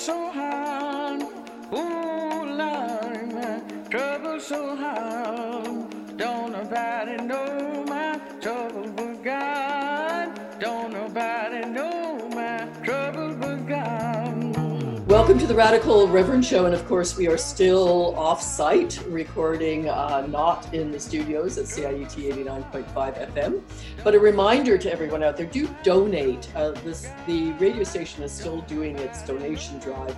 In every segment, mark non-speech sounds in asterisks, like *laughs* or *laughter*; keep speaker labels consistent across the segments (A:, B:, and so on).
A: so hard. Ooh, Lord, trouble so hard.
B: Welcome to the Radical Reverend Show, and of course, we are still off-site, recording uh, not in the studios at CIUT 89.5 FM. But a reminder to everyone out there: do donate. Uh, this the radio station is still doing its donation drive,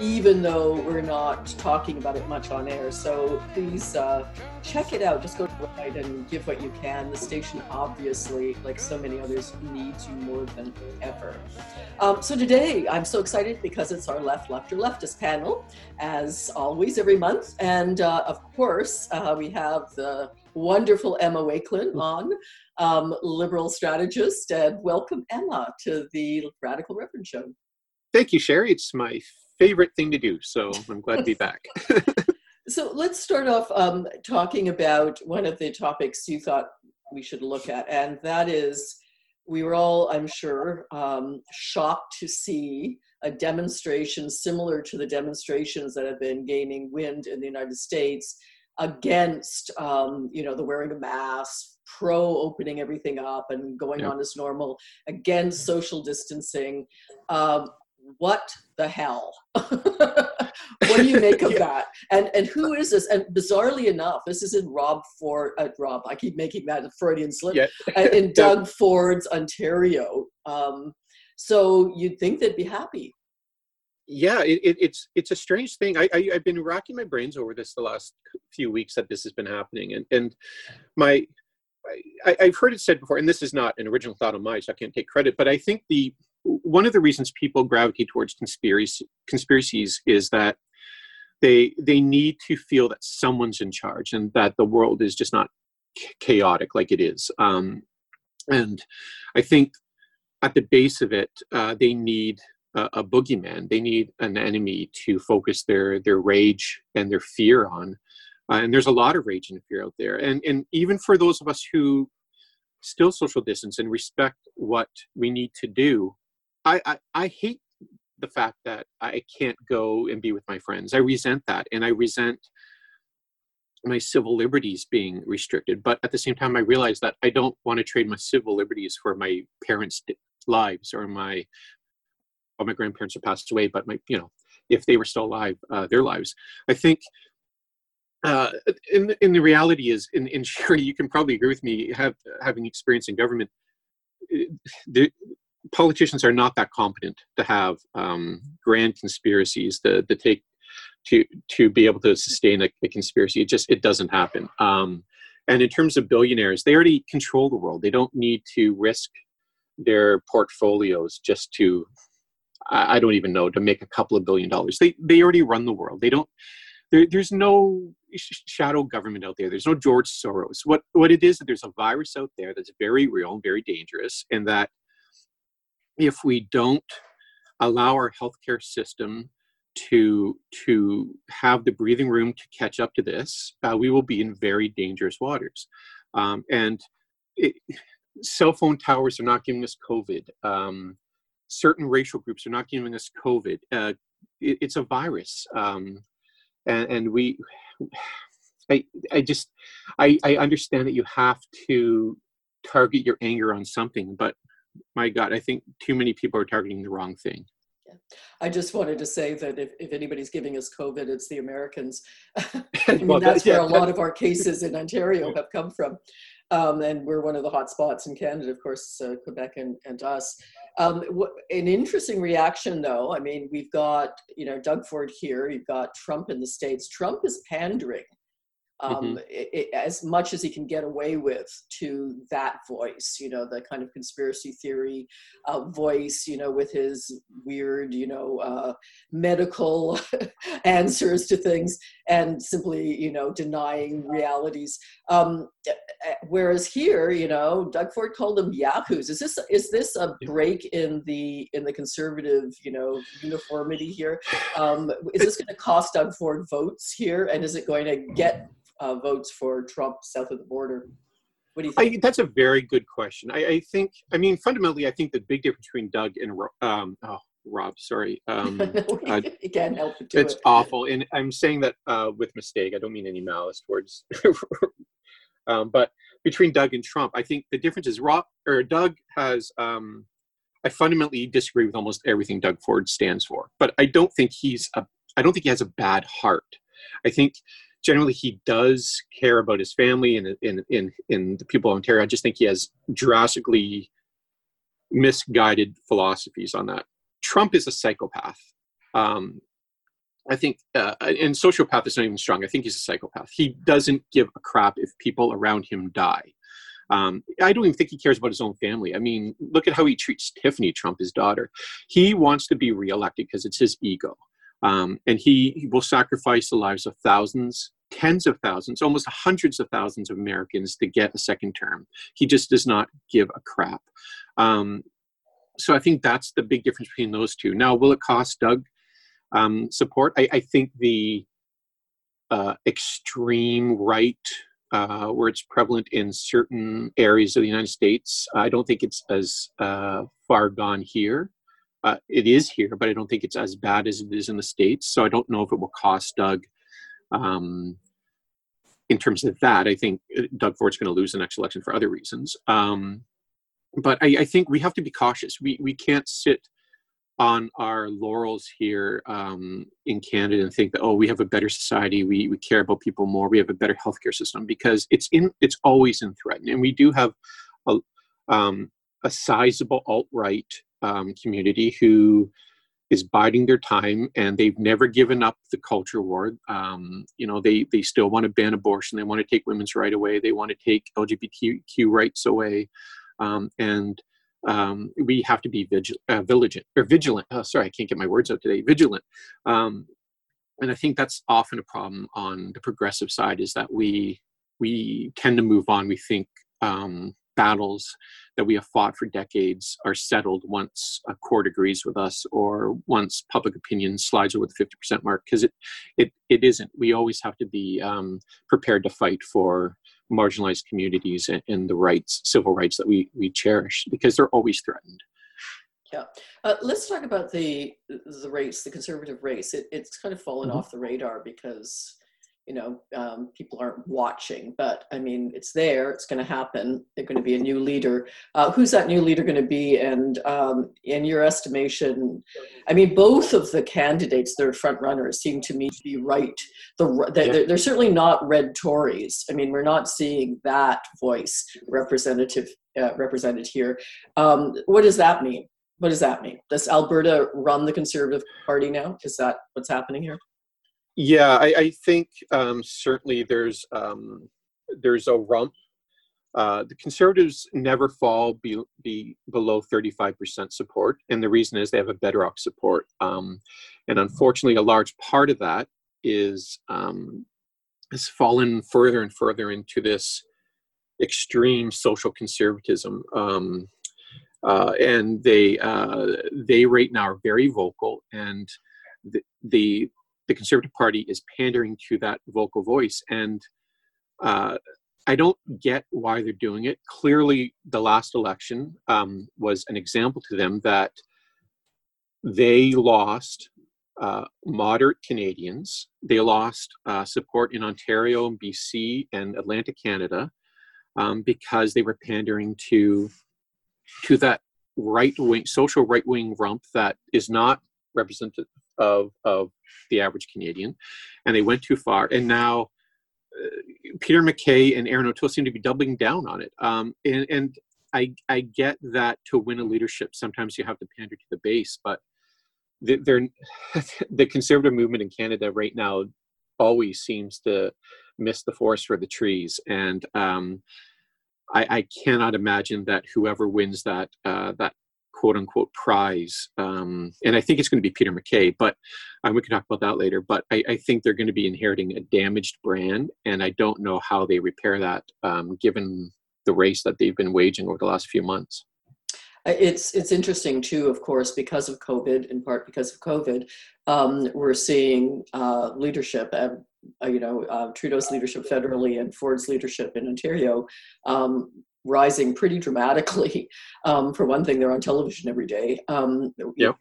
B: even though we're not talking about it much on air. So please uh, check it out. Just go website and give what you can. The station, obviously, like so many others, needs you more than ever. Um, so today, I'm so excited because it's our Left, Left, or Leftist panel, as always every month. And uh, of course, uh, we have the wonderful Emma Wakelin on, um, liberal strategist. And welcome, Emma, to the Radical Reverend Show.
C: Thank you, Cheri. It's my favorite thing to do, so I'm glad to be back. *laughs*
B: So let's start off um, talking about one of the topics you thought we should look at, and that is we were all, I'm sure, um, shocked to see a demonstration similar to the demonstrations that have been gaining wind in the United States against, um, you know, the wearing of masks, pro opening everything up and going on as normal, against social distancing. Um, what the hell? *laughs* what do you make of *laughs*
C: Yeah.
B: that? And and who is this? And bizarrely enough, this is in Rob Ford. Uh, Rob, I keep making that a Freudian slip.
C: Yeah.
B: uh, in *laughs* Doug Ford's Ontario. Um, so you'd think they'd be happy.
C: yeah, it, it, it's it's a strange thing. I, I I've been racking my brains over this the last few weeks that this has been happening, and and my I, I've heard it said before, and this is not an original thought of mine, so I can't take credit. But I think the one of the reasons people gravitate towards conspiracy conspiracies is that they they need to feel that someone's in charge and that the world is just not chaotic like it is. Um, and I think at the base of it, uh, they need a, a boogeyman. They need an enemy to focus their their rage and their fear on. Uh, and there's a lot of rage and fear out there. And and even for those of us who still social distance and respect what we need to do, I I, I hate the fact that I can't go and be with my friends. I resent that, and I resent my civil liberties being restricted. But at the same time, I realize that I don't want to trade my civil liberties for my parents' lives or my well, my grandparents have passed away, but my you know if they were still alive, uh, their lives. I think. Uh, in, in the reality is, in, in *laughs* Cheri, you can probably agree with me, have, having experience in government, uh, the politicians are not that competent to have um, grand conspiracies to, to take to to be able to sustain a, a conspiracy. It just it doesn't happen. Um, and in terms of billionaires, they already control the world. They don't need to risk their portfolios just to I, don't even know to make a couple of billion dollars. They they already run the world. They don't. There, there's no shadow government out there. There's no George Soros. What what it is that there's a virus out there that's very real and very dangerous, and that if we don't allow our healthcare system to to have the breathing room to catch up to this, uh, we will be in very dangerous waters. Um, and it, cell phone towers are not giving us COVID. Um, certain racial groups are not giving us COVID. Uh, it, it's a virus, um, and, and we. *sighs* I, I just I, I understand that you have to target your anger on something, but my God, I think too many people are targeting the wrong thing.
B: I just wanted to say that if, if anybody's giving us COVID, it's the Americans. *laughs* I *laughs* mean,
C: Well,
B: that's
C: that-
B: where a
C: yeah,
B: lot of our cases in Ontario have come from. Um, and we're one of the hot spots in Canada, of course, uh, Quebec and, and us. Um, wh- an interesting reaction, though. I mean, we've got, you know, Doug Ford here, you've got Trump in the States. Trump is pandering um, i i as much as he can get away with to that voice, you know, the kind of conspiracy theory uh, voice, you know, with his weird, you know, uh, medical *laughs* answers to things and simply, you know, denying realities. Um, whereas here, you know, Doug Ford called them yahoos. Is this is this a break in the in the conservative, you know, uniformity here? Um, is this going to cost Doug Ford votes here, and is it going to get uh, votes for Trump south of the border? What do you think?
C: I, that's a very good question. I, I think, I mean, fundamentally, I think the big difference between Doug and um, oh, Rob. Sorry. Um, *laughs*
B: you can't help it.
C: it's
B: it.
C: awful, and I'm saying that uh, with mistake. I don't mean any malice towards. *laughs* um, but between Doug and Trump, I think the difference is Rob or Doug has. Um, I fundamentally disagree with almost everything Doug Ford stands for, but I don't think he's a. I don't think he has a bad heart. I think generally he does care about his family and in in in the people of Ontario. I just think he has drastically misguided philosophies on that. Trump is a psychopath. Um, I think, uh, and sociopath is not even strong. I think he's a psychopath. He doesn't give a crap if people around him die. Um, I don't even think he cares about his own family. I mean, look at how he treats Tiffany Trump, his daughter. He wants to be reelected because it's his ego. Um, and he, he, will sacrifice the lives of thousands, tens of thousands, almost hundreds of thousands of Americans to get a second term. He just does not give a crap. Um, so I think that's the big difference between those two. Now, will it cost Doug um, support? I, I, think the uh, extreme right, uh, where it's prevalent in certain areas of the United States, I don't think it's as uh, far gone here. Uh, it is here, but I don't think it's as bad as it is in the States. So I don't know if it will cost Doug um, in terms of that. I think uh, Doug Ford's going to lose the next election for other reasons. Um, but I, I, think we have to be cautious. We we can't sit on our laurels here um, in Canada and think that oh we have a better society, we we care about people more, we have a better healthcare system because it's in it's always in threat, and we do have a um, a sizable alt right um, community who is biding their time and they've never given up the culture war. Um, you know they they still want to ban abortion they want to take women's right away they want to take lgbtq rights away. Um, and um, we have to be vigil- uh, vigilant or vigilant. Oh, sorry, I can't get my words out today. Vigilant, um, and I think that's often a problem on the progressive side is that we we tend to move on. We think um, battles that we have fought for decades are settled once a court agrees with us or once public opinion slides over the 50% mark because it, it it isn't we always have to be um, prepared to fight for marginalized communities and, and, the rights, civil rights that we, we cherish because they're always threatened.
B: Yeah. Uh, let's talk about the the race, the conservative race. It, it's kind of fallen mm-hmm. off the radar because you know um, people aren't watching but i mean it's there it's going to happen they're going to be a new leader. Uh, who's that new leader going to be? And um, in your estimation i mean both of the candidates that are front runners seem to me to be right. The, they're, yeah. they're certainly not red tories. I mean we're not seeing that voice representative uh, represented here. Um, what does that mean? What does that mean? Does alberta run the conservative party now? Is that what's happening here
C: yeah, I, I think um, certainly there's um, there's a rump. Uh, the conservatives never fall be, be below 35% support, and the reason is they have a bedrock support. Um, and unfortunately, a large part of that is um, has fallen further and further into this extreme social conservatism. Um, uh, and they uh, they right now are very vocal, and the, the the Conservative Party is pandering to that vocal voice. And uh, I don't get why they're doing it. Clearly, the last election um, was an example to them that they lost uh, moderate Canadians. They lost uh, support in Ontario and BC and Atlantic Canada um, because they were pandering to to that right wing, social right wing rump that is not representative of of the average Canadian, and they went too far. And now uh, Peter MacKay and Erin O'Toole seem to be doubling down on it. Um, and, and I I get that to win a leadership, sometimes you have to pander to the base, but they're, *laughs* the conservative movement in Canada right now always seems to miss the forest for the trees, and um, I, I, cannot imagine that whoever wins that uh, that quote unquote prize. Um, and I think it's going to be Peter MacKay, but um, we can talk about that later. But I, I, think they're going to be inheriting a damaged brand, and I don't know how they repair that um, given the race that they've been waging over the last few months.
B: Uh, it's it's interesting too, of course, because of COVID, in part because of COVID, um, we're seeing uh, leadership. Uh, you know, uh, Trudeau's leadership federally and Ford's leadership in Ontario um, rising pretty dramatically. *laughs* Um, for one thing, they're on television every day. Um,
C: yep.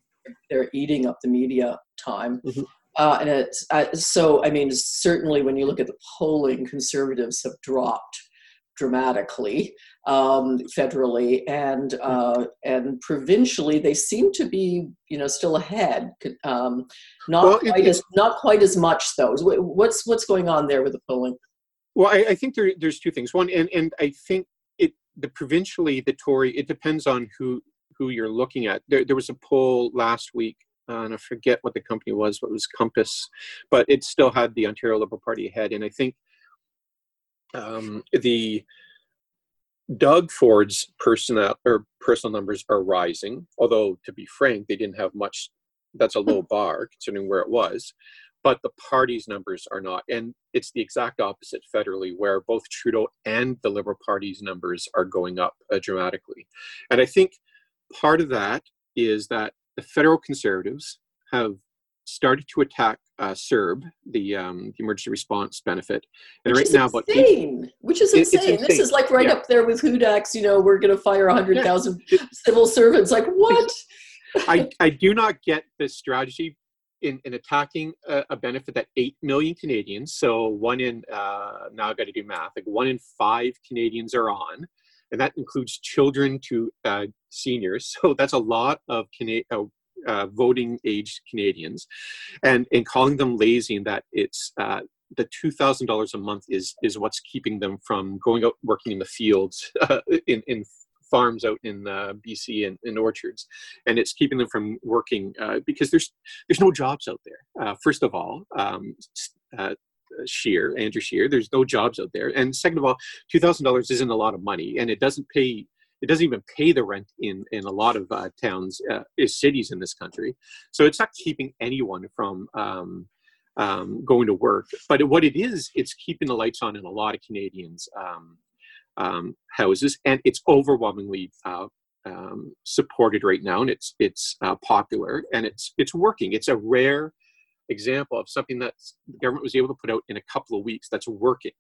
B: they're eating up the media time.
C: Mhm.
B: Uh, and it's uh, so. I mean, certainly when you look at the polling, conservatives have dropped dramatically um, federally and uh, and provincially. They seem to be, you know, still ahead. Um, not
C: Well, it-
B: quite as not quite as much though. What's what's going on there with the polling?
C: Well, I, I think there, there's two things. One, and, and I think it the provincially the Tory. It depends on who who you're looking at. There, there was a poll last week, uh, and I forget what the company was, but it was Compass, but it still had the Ontario Liberal Party ahead. And I think um, the Doug Ford's personal or personal numbers are rising. Although to be frank, they didn't have much. That's a low bar considering where it was but the party's numbers are not. And it's the exact opposite federally, where both Trudeau and the Liberal Party's numbers are going up uh, dramatically. And I think part of that is that the federal conservatives have started to attack uh, CERB, the, um, the emergency response benefit. And
B: Which
C: right
B: is
C: now, eight,
B: insane. Which is
C: It-
B: insane. This is like right
C: Yeah.
B: up there with Hudak's. You know, we're going to fire hundred thousand
C: It-
B: civil servants. Like *laughs* what?
C: I, I do not get this strategy in, in attacking a, a benefit that 8 million Canadians, so one in, uh, now I've got to do math, like one in five Canadians are on, and that includes children to uh, seniors. *laughs* So that's a lot of Cana- uh, uh, voting age Canadians. And, and calling them lazy and that it's uh, the $2,000 a month is, is what's keeping them from going out working in the fields *laughs* uh, in, in farms out in uh, BC and in orchards, and it's keeping them from working uh, because there's there's no jobs out there. Uh, first of all, um, uh, Scheer, Andrew Scheer, there's no jobs out there, and second of all, two thousand dollars isn't a lot of money, and it doesn't pay. It doesn't even pay the rent in in a lot of uh, towns, uh, cities in this country. So it's not keeping anyone from. Um, um, going to work, but what it is, it's keeping the lights on in a lot of Canadians' um, um, houses, and it's overwhelmingly uh, um, supported right now, and it's it's uh, popular, and it's it's working. It's a rare example of something that the government was able to put out in a couple of weeks that's working.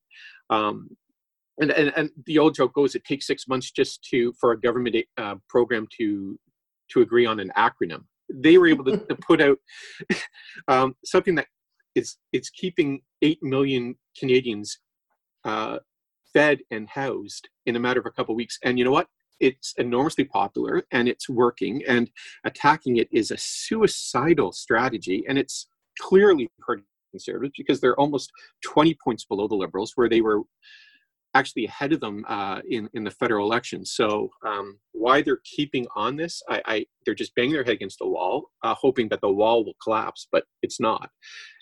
C: Um, and, and and the old joke goes, it takes six months just to for a government uh, program to to agree on an acronym. They were able to, to *laughs* put out um, something that is it's keeping eight million Canadians uh, fed and housed in a matter of a couple of weeks. And you know what? It's enormously popular and it's working. And attacking it is a suicidal strategy. And it's clearly hurting conservatives because they're almost 20 points below the liberals, where they were actually ahead of them uh, in in the federal election. So um, why they're keeping on this, I, I, they're just banging their head against the wall, uh, hoping that the wall will collapse, but it's not,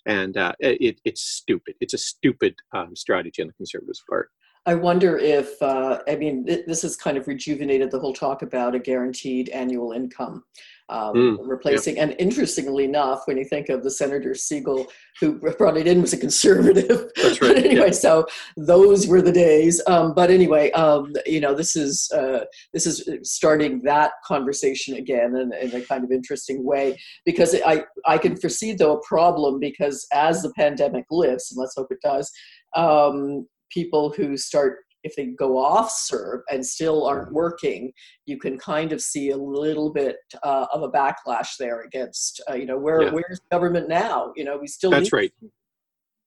C: and uh, it, it's stupid. It's a stupid um, strategy on the conservatives' part.
B: I wonder if, uh, I mean, th- this has kind of rejuvenated the whole talk about a guaranteed annual income um,
C: Mm,
B: replacing. And interestingly enough, when you think of the Senator Segal who *laughs* brought it in was a conservative.
C: That's *laughs* right,
B: but anyway,
C: yeah.
B: so those were the days. Um, but anyway, um, you know, this is uh, this is starting that conversation again in, in a kind of interesting way because I I can foresee though a problem because as the pandemic lifts, and let's hope it does. Um, people who start if they go off CERB and still aren't working, you can kind of see a little bit uh, of a backlash there against, uh, you know, where
C: Yeah.
B: where's government now? You know, we still
C: That's right.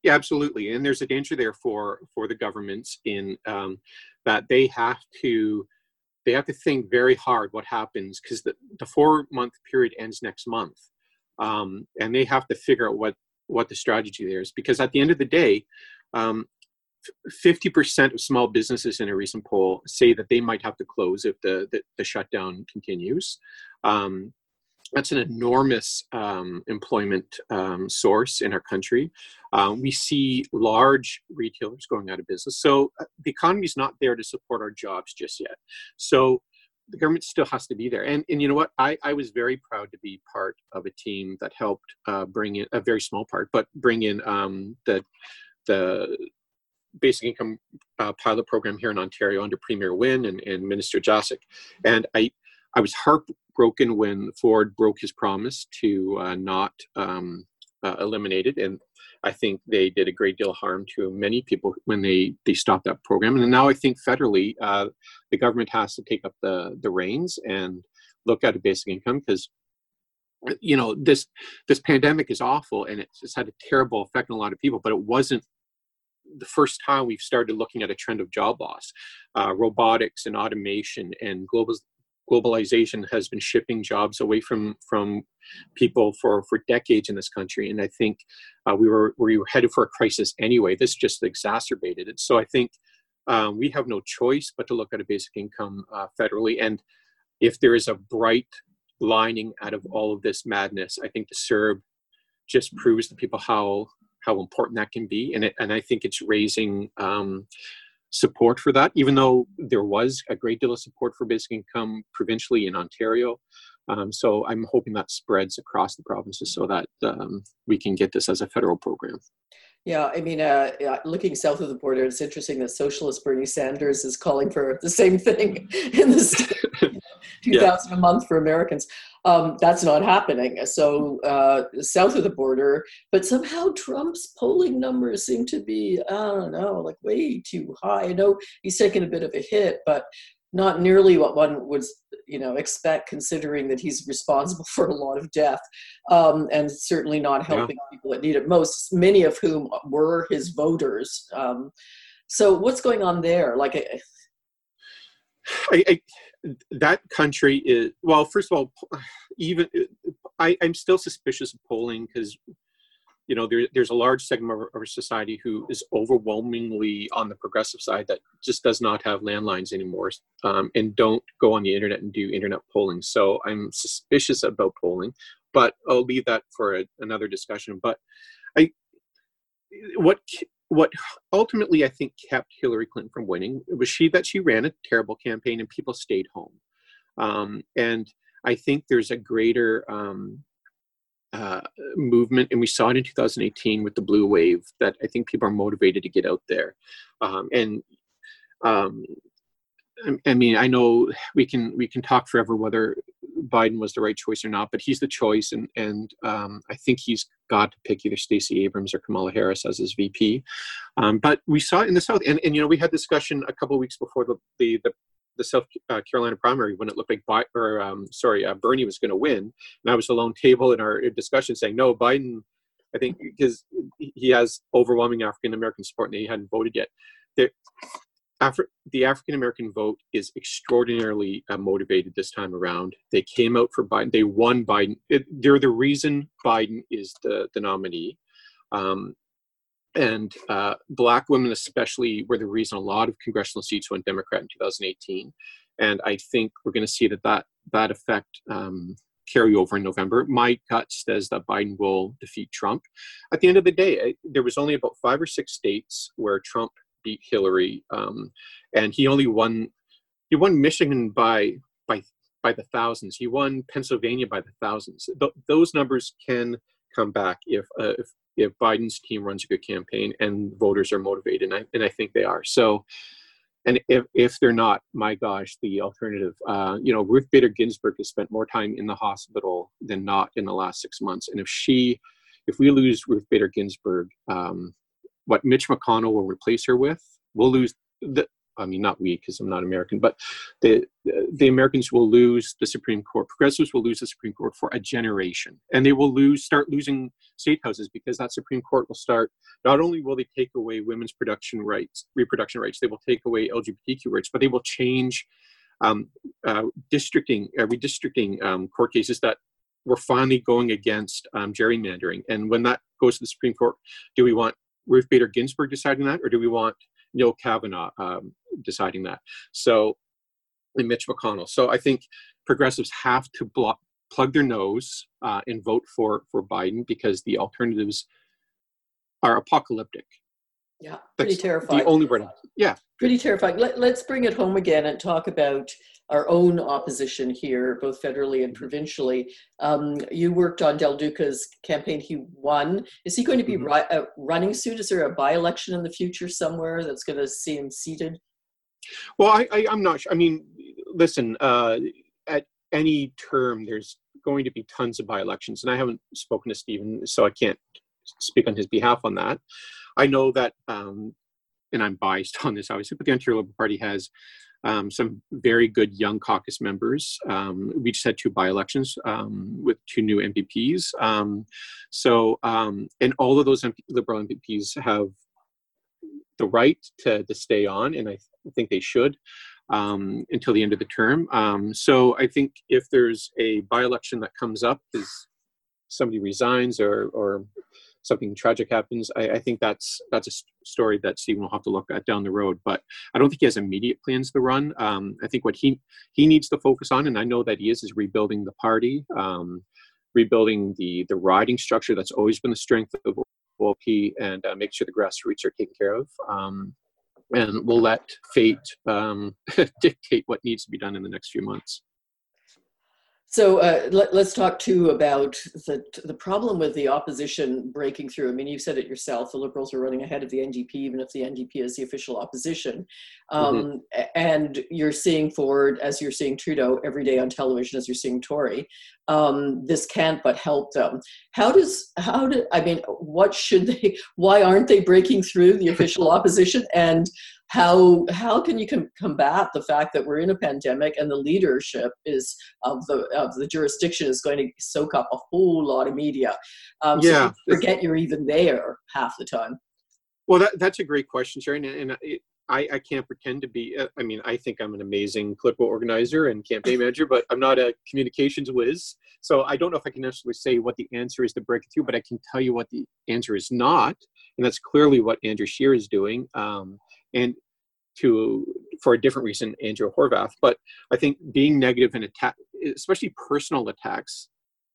C: Yeah, absolutely. And there's a danger there for for the governments in um, that they have to they have to think very hard what happens because the, the four month period ends next month, um, and they have to figure out what what the strategy there is because at the end of the day. Um, 50% of small businesses in a recent poll say that they might have to close if the, the, the shutdown continues. Um, that's an enormous um, employment um, source in our country. Um, we see large retailers going out of business. So uh, the economy is not there to support our jobs just yet. So the government still has to be there. And, and you know what? I, I was very proud to be part of a team that helped uh, bring in a very small part, but bring in um, the the basic income uh, pilot program here in Ontario under Premier Wynne and, and Minister Jaczek. And I, I was heartbroken when Ford broke his promise to uh, not um, uh, eliminate it. And I think they did a great deal of harm to many people when they, they stopped that program. And now I think federally, uh, the government has to take up the, the reins and look at a basic income because you know this this pandemic is awful and it's, it's had a terrible effect on a lot of people but it wasn't the first time we've started looking at a trend of job loss uh, robotics and automation and global globalization has been shipping jobs away from from people for for decades in this country and i think uh, we were we were headed for a crisis anyway this just exacerbated it so i think um, we have no choice but to look at a basic income uh, federally and if there is a bright lining out of all of this madness. I think the CERB just proves to people how how important that can be, and it, and I think it's raising um, support for that. Even though there was a great deal of support for basic income provincially in Ontario, um, so I'm hoping that spreads across the provinces so that um, we can get this as a federal program.
B: Yeah, I mean, uh, looking south of the border, it's interesting that socialist Bernie Sanders is calling for the same thing *laughs* in the state. *laughs* 2000 yeah. a month for Americans. Um, that's not happening. So uh, south of the border, but somehow Trump's polling numbers seem to be, I don't know, like way too high. I know he's taken a bit of a hit, but not nearly what one would you know expect considering that he's responsible *laughs* for a lot of death um, and certainly not helping yeah. people that need it most many of whom were his voters um, so what's going on there like
C: I, I, that country is well first of all even I, i'm still suspicious of polling because you know there, there's a large segment of our society who is overwhelmingly on the progressive side that just does not have landlines anymore um, and don't go on the internet and do internet polling. So i'm suspicious about polling but i'll leave that for a, another discussion. But i what what ultimately I think kept Hillary Clinton from winning was she that she ran a terrible campaign and people stayed home. Um, and I think there's a greater um, uh, movement, and we saw it in 2018 with the blue wave that I think people are motivated to get out there. Um, and um, I mean, I know we can we can talk forever whether Biden was the right choice or not, but he's the choice, and and um, I think he's got to pick either Stacey Abrams or Kamala Harris as his VP. Um, but we saw in the South, and, and you know we had discussion a couple weeks before the the, the, the South uh, Carolina primary when it looked like Bi- or um, sorry uh, Bernie was going to win, and I was alone table in our discussion saying no Biden. I think because he has overwhelming African American support and he hadn't voted yet. There, Afri- the African American vote is extraordinarily uh, motivated this time around. They came out for Biden. They won Biden. It, they're the reason Biden is the, the nominee. Um, and uh, black women, especially, were the reason a lot of congressional seats went Democrat in 2018. And I think we're going to see that that, that effect um, carry over in November. My gut says that Biden will defeat Trump. At the end of the day, there was only about five or six states where Trump beat Hillary, um, and he only won he won Michigan by by by the thousands. He won Pennsylvania by the thousands. Th- those numbers can come back if, uh, if if Biden's team runs a good campaign and voters are motivated, and I, and I think they are. So, and if if they're not, my gosh, the alternative. Uh, you know, Ruth Bader Ginsburg has spent more time in the hospital than not in the last six months, and if she, if we lose Ruth Bader Ginsburg, um, what Mitch McConnell will replace her with, we'll lose the. I mean, not we, because I'm not American, but the the Americans will lose the Supreme Court. Progressives will lose the Supreme Court for a generation, and they will lose, start losing state houses because that Supreme Court will start. Not only will they take away women's production rights, reproduction rights, they will take away LGBTQ rights, but they will change um, uh, districting, uh, redistricting um, court cases that were finally going against um, gerrymandering. And when that goes to the Supreme Court, do we want Ruth Bader Ginsburg deciding that, or do we want Neil Kavanaugh um, deciding that? So, and Mitch McConnell. So I think progressives have to block, plug their nose uh, and vote for for Biden because the alternatives are apocalyptic.
B: Yeah, pretty That's terrifying.
C: The only word. Yeah,
B: pretty terrifying. Let, let's bring it home again and talk about our own opposition here, both federally and provincially. Um, you worked on Del Duca's campaign. He won. Is he going to be mm-hmm. ri- uh, running soon? Is there a by-election in the future somewhere that's going to see him seated?
C: Well, I, I, am not sure. I mean, listen, uh, at any term, there's going to be tons of by-elections, and I haven't spoken to Stephen, so I can't speak on his behalf on that. I know that, um, and I'm biased *laughs* on this, obviously, but the Ontario Liberal Party has um, some very good young caucus members. Um, we just had two by-elections um, with two new MPPs. Um, so, um, and all of those MP- Liberal MPPs have the right to, to stay on, and I th- think they should um, until the end of the term. so, I think if there's a by-election that comes up, is somebody resigns or or something tragic happens, I, I, think that's that's a story that Stephen will have to look at down the road. But I don't think he has immediate plans to run. Um, I think what he he needs to focus on, and I know that he is, is rebuilding the party, um, rebuilding the the riding structure that's always been the strength of OLP, and uh, make sure the grassroots are taken care of. Um, and we'll let fate um, *laughs* dictate what needs to be done in the next few months.
B: So uh, let, us talk too about the, the problem with the opposition breaking through. I mean, you've said it yourself, the Liberals are running ahead of the NDP, even if the NDP is the official opposition. Um, mm-hmm. And you're seeing Ford, as you're seeing Trudeau every day on television, as you're seeing Tory. Um, this can't but help them. How does, how do, I mean, what should they, why aren't they breaking through the official *laughs* opposition? And how how can you com- combat the fact that we're in a pandemic and the leadership is of the of the jurisdiction is going to soak up a whole lot of media um, yeah so you forget you're even there half the time
C: well that, that's a great question sharon and, it, I, I can't pretend to be uh, i mean i think i'm an amazing political organizer and campaign *laughs* manager but i'm not a communications whiz so i don't know if i can necessarily say what the answer is to break through but i can tell you what the answer is not and that's clearly what andrew Scheer is doing um, and to for a different reason Andrea Horwath. but i think being negative and attack especially personal attacks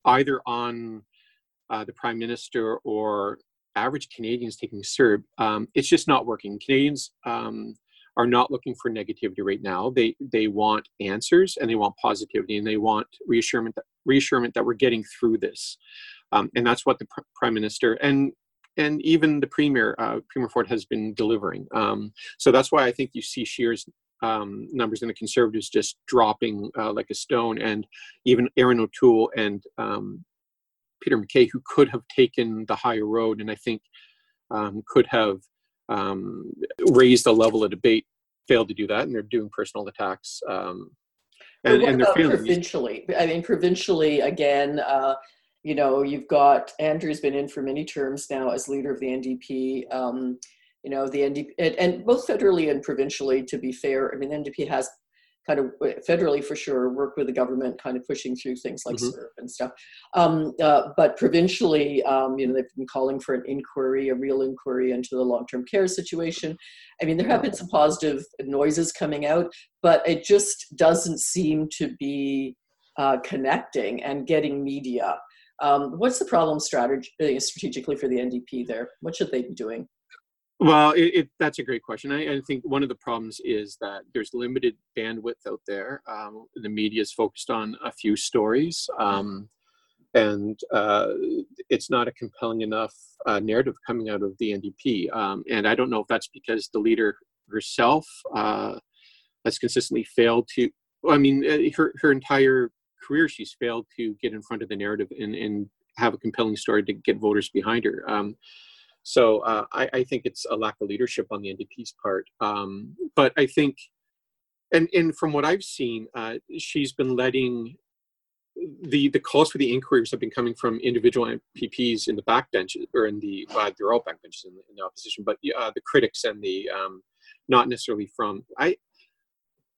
C: either on uh, the prime minister or average canadians taking CERB um, it's just not working. Canadians um, are not looking for negativity right now. They they want answers and they want positivity and they want reassurance that, reassurance that we're getting through this. Um, and that's what the pr- prime minister and and even the premier, uh, Premier Ford, has been delivering. Um, so that's why I think you see Scheer's um, numbers in the Conservatives just dropping uh, like a stone, and even Erin O'Toole and um, Peter MacKay, who could have taken the higher road, and I think um, could have um, raised the level of debate, failed to do that, and they're doing personal attacks. Um,
B: and, and they're failing. provincially? I mean, provincially again. Uh, you know, you've got Andrea's been in for many terms now as leader of the NDP. Um, you know, the NDP, and, and, both federally and provincially, to be fair, I mean, NDP has kind of uh, federally for sure work with the government, kind of pushing through things like mm-hmm. And stuff. Um, uh, but provincially, um, you know, they've been calling for an inquiry, a real inquiry into the long-term care situation. I mean, there have been some positive noises coming out, but it just doesn't seem to be uh, connecting and getting media. Um, what's the problem strategy, uh, strategically for the NDP there? What should they be doing?
C: Well, it, it, that's a great question. I, I, think one of the problems is that there's limited bandwidth out there. Um, the media is focused on a few stories, um, and uh, it's not a compelling enough uh, narrative coming out of the NDP. Um, and I don't know if that's because the leader herself uh, has consistently failed to. I mean, uh, her her entire career, she's failed to get in front of the narrative and, and have a compelling story to get voters behind her. Um, so uh, I, I, think it's a lack of leadership on the NDP's part. Um, but I think, and, and from what I've seen, uh, she's been letting the the calls for the inquiries have been coming from individual MPPs in the backbenches or in the uh, they're all backbenches in, in the opposition, but uh, the critics and the um, not necessarily from I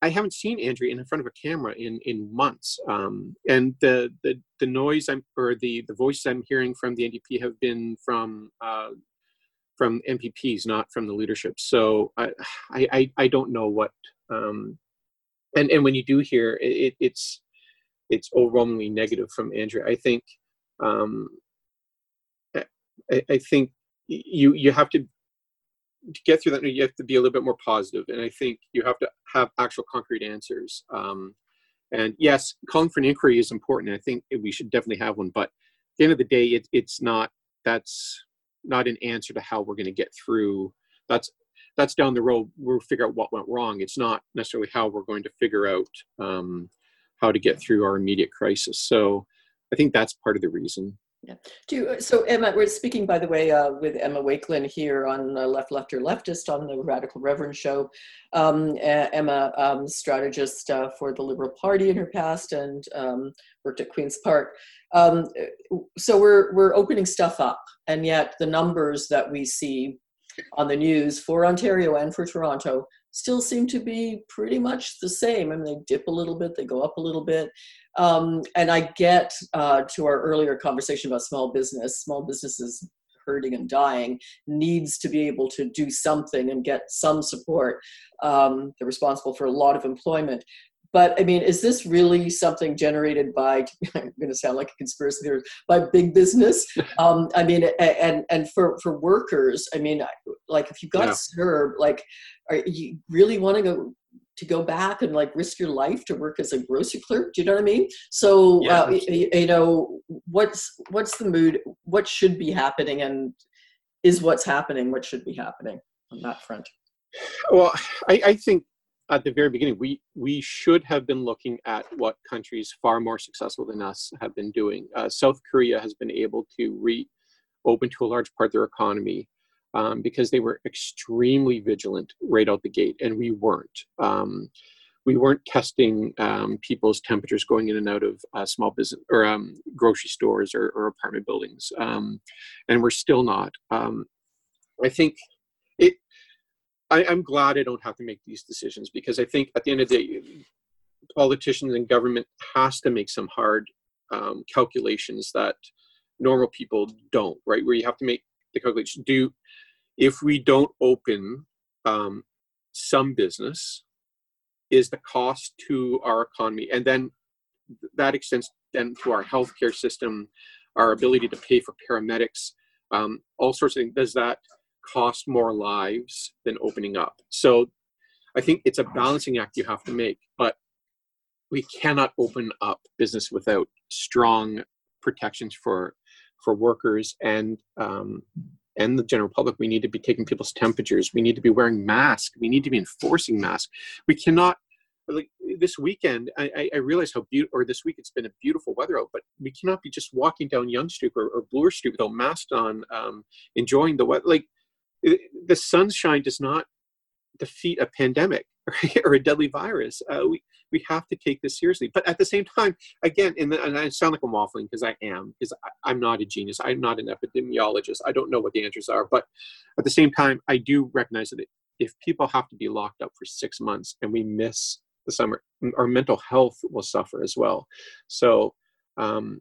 C: I haven't seen Andrea in front of a camera in in months, um, and the, the the noise I'm or the the voices I'm hearing from the NDP have been from uh, from MPPs, not from the leadership. So I I I don't know what, um, and and when you do hear it, it's it's overwhelmingly negative from Andrea. I think um, I, I think you you have to to get through that, you have to be a little bit more positive, and I think you have to have actual concrete answers. Um, and yes, calling for an inquiry is important. I think we should definitely have one, but at the end of the day, it, it's not. That's not an answer to how we're going to get through. That's that's down the road. We'll figure out what went wrong. It's not necessarily how we're going to figure out um, how to get through our immediate crisis. So I think that's part of the reason.
B: Yeah. You, so Emma, we're speaking, by the way, uh, with Emma Wakelin here on uh, Left, Left, or Leftist on the Radical Reverend show. Um, Emma, um, strategist uh, for the Liberal Party in her past and um, worked at Queen's Park. Um, so we're, we're opening stuff up, and yet the numbers that we see on the news for Ontario and for Toronto still seem to be pretty much the same. I mean, they dip a little bit, they go up a little bit. Um, and I get uh, to our earlier conversation about small business. Small businesses hurting and dying needs to be able to do something and get some support. Um, they're responsible for a lot of employment. But I mean, is this really something generated by? *laughs* I'm going to sound like a conspiracy theorist by big business. *laughs* Um, I mean, and and for for workers, I mean, like if you've got yeah. CERB, like, are you really want to go to go back and like risk your life to work as a grocery clerk do you know what i mean so yeah, uh, you, you know what's what's the mood what should be happening and is what's happening what should be happening on that front
C: well i, I think at the very beginning we we should have been looking at what countries far more successful than us have been doing uh, south korea has been able to reopen to a large part of their economy um, because they were extremely vigilant right out the gate, and we weren't. Um, we weren't testing um, people's temperatures going in and out of uh, small business or um, grocery stores or, or apartment buildings, um, and we're still not. Um, I think. I, I'm glad I don't have to make these decisions because I think at the end of the day, politicians and government has to make some hard calculations that normal people don't. Right, where you have to make the calculation. Do if we don't open um, some business, is the cost to our economy, and then that extends then to our healthcare system, our ability to pay for paramedics, um, all sorts of things. Does that cost more lives than opening up? So, I think it's a balancing act you have to make, but we cannot open up business without strong protections for for workers and um, and the general public, we need to be taking people's temperatures. We need to be wearing masks. We need to be enforcing masks. We cannot, like this weekend, I, I realize how beautiful, or this week it's been a beautiful weather out, but we cannot be just walking down Yonge Street or, or Bloor Street without masks on, um, enjoying the weather. Like the sunshine does not defeat a pandemic *laughs* or a deadly virus. Uh, we, we have to take this seriously. But at the same time, again, the, and I sound like I'm waffling because I am, because I'm not a genius. I'm not an epidemiologist. I don't know what the answers are. But at the same time, I do recognize that if people have to be locked up for six months and we miss the summer, our mental health will suffer as well. So um,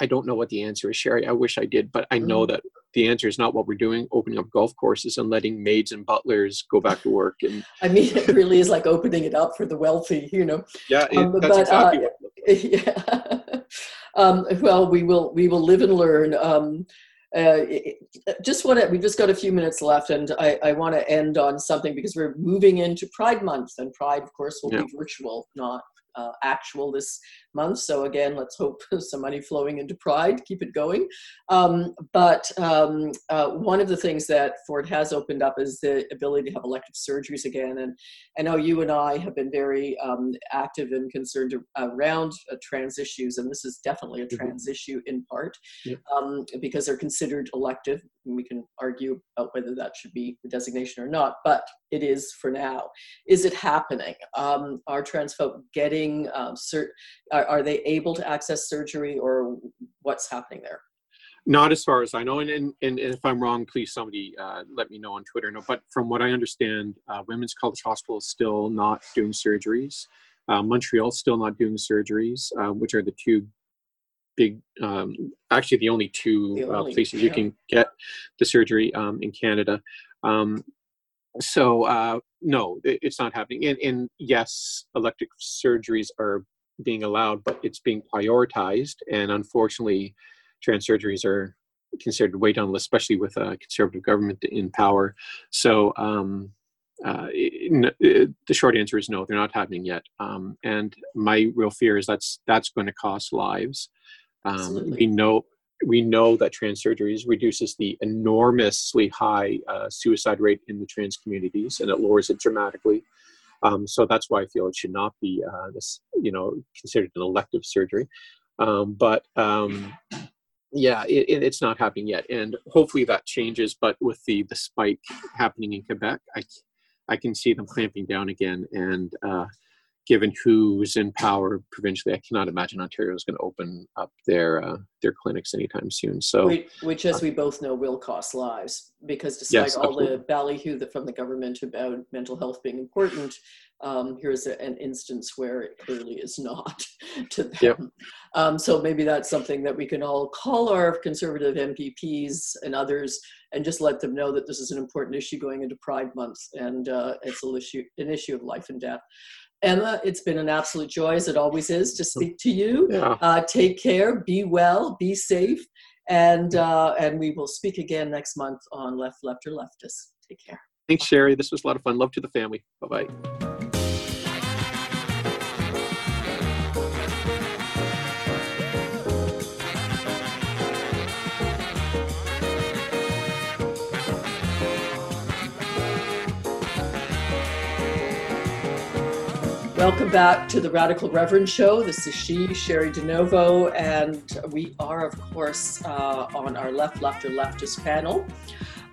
C: I don't know what the answer is, Cheri. I wish I did, but I know mm-hmm. that the answer is not what we're doing opening up golf courses and letting maids and butlers go back to work and *laughs*
B: i mean it really is like opening it up for the wealthy you know?
C: Yeah it, um, that's but, exactly
B: uh, *laughs* yeah. Um, well we will we will live and learn um, uh, just want to we've just got a few minutes left and i, I want to end on something because we're moving into pride month and pride of course will yeah. be virtual not uh, actual this month. So again, let's hope *laughs* some money flowing into Pride, keep it going. Um, but um, uh, one of the things that Ford has opened up is the ability to have elective surgeries again. And I know you and I have been very um, active and concerned around uh, trans issues, and this is definitely a mm-hmm. trans mm-hmm. issue in part yep. Um, because they're considered elective. we can argue about whether that should be the designation or not, but it is for now. Is it happening? Um, are trans folk getting um, cert- are, are they able to access surgery or what's happening there?
C: Not as far as I know, and, and, and if I'm wrong, please somebody uh, let me know on Twitter. No, but from what I understand, uh, Women's College Hospital is still not doing surgeries. Uh, Montreal still not doing surgeries, uh, which are the two big, um, actually the only two the uh, only, places yeah. you can get the surgery um, in Canada. Um, so uh, no, it, it's not happening. And, and yes, elective surgeries are being allowed, but it's being prioritized. And unfortunately, trans surgeries are considered way down especially with a conservative government in power. So um, uh, it, it, the short answer is no, they're not happening yet. Um, and my real fear is that's that's going to cost lives. Um, we know we know that trans surgeries reduces the enormously high uh, suicide rate in the trans communities, and it lowers it dramatically. Um, so that's why I feel it should not be uh, this, you know, considered an elective surgery. Um, but um, yeah, it, it, it's not happening yet, and hopefully that changes. But with the the spike happening in Quebec, I I can see them clamping down again, and uh, given who's in power provincially, I cannot imagine Ontario is going to open up their uh, their clinics anytime soon. So,
B: which, which, as we both know, will cost lives because despite
C: Yes,
B: all
C: absolutely.
B: the ballyhoo that from the government about mental health being important, um, here's a, an instance where it clearly is not *laughs* to them.
C: Yep.
B: Um, so maybe that's something that we can all call our conservative MPPs and others and just let them know that this is an important issue going into Pride Month and uh, it's an issue, an issue of life and death. Emma, it's been an absolute joy, as it always is, to speak to you.
C: yeah,
B: Uh, take care, be well, be safe, and uh, and we will speak again next month on Left, Lefter, Leftist. Take care.
C: thanks, Cheri. This was a lot of fun. Love to the family. Bye bye.
B: Welcome back to the Radical Reverend Show. This is she, Cheri DiNovo, and we are, of course, uh, on our Left, Lefter, Leftist panel.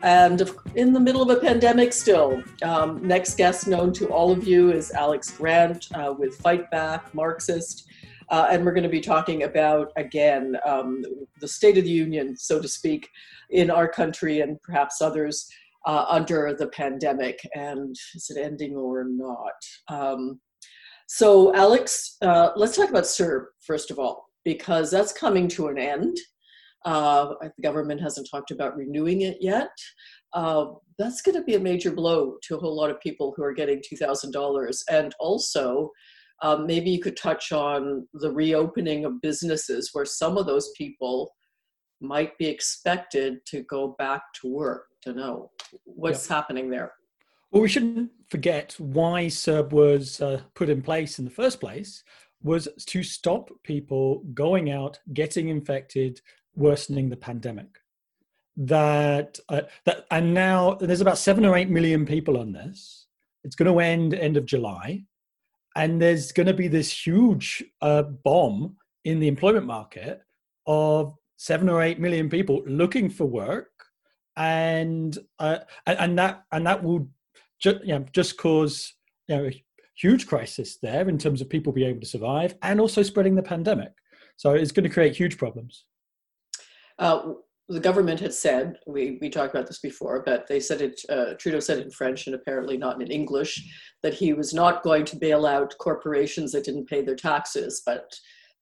B: And in the middle of a pandemic still. Um, next guest known to all of you is Alex Grant uh, with Fightback, Marxist. Uh, and we're going to be talking about, again, um, the State of the Union, so to speak, in our country and perhaps others uh, under the pandemic. And is it ending or not? Um, so, Alex, uh, let's talk about CERB first of all, because that's coming to an end. Uh, the government hasn't talked about renewing it yet. Uh, that's going to be a major blow to a whole lot of people who are getting $2,000. And also, um, maybe you could touch on the reopening of businesses where some of those people might be expected to go back to work. To know what's happening there.
D: Well, we shouldn't forget why CERB was uh, put in place in the first place was to stop people going out, getting infected, worsening the pandemic. That uh, that and now there's about seven or eight million people on this. It's going to end end of July, and there's going to be this huge uh, bomb in the employment market of seven or eight million people looking for work, and uh, and that and that will just you know, just cause you know, a huge crisis there in terms of people being able to survive and also spreading the pandemic. So it's going to create huge problems.
B: Uh, the government had said, we, we talked about this before, but they said it, uh, Trudeau said it in French and apparently not in English, that he was not going to bail out corporations that didn't pay their taxes, but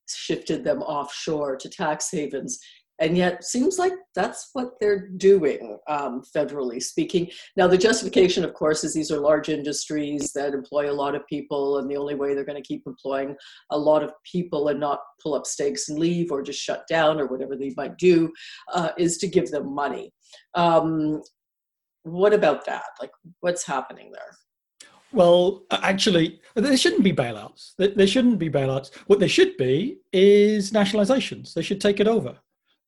B: shifted them offshore to tax havens. And yet, seems like that's what they're doing, um, federally speaking. Now, the justification, of course, is these are large industries that employ a lot of people, and the only way they're going to keep employing a lot of people and not pull up stakes and leave or just shut down or whatever they might do uh, is to give them money. Um, what about that? Like, what's happening there?
D: Well, actually, there shouldn't be bailouts. There there shouldn't be bailouts. What there should be is nationalizations. They should take it over.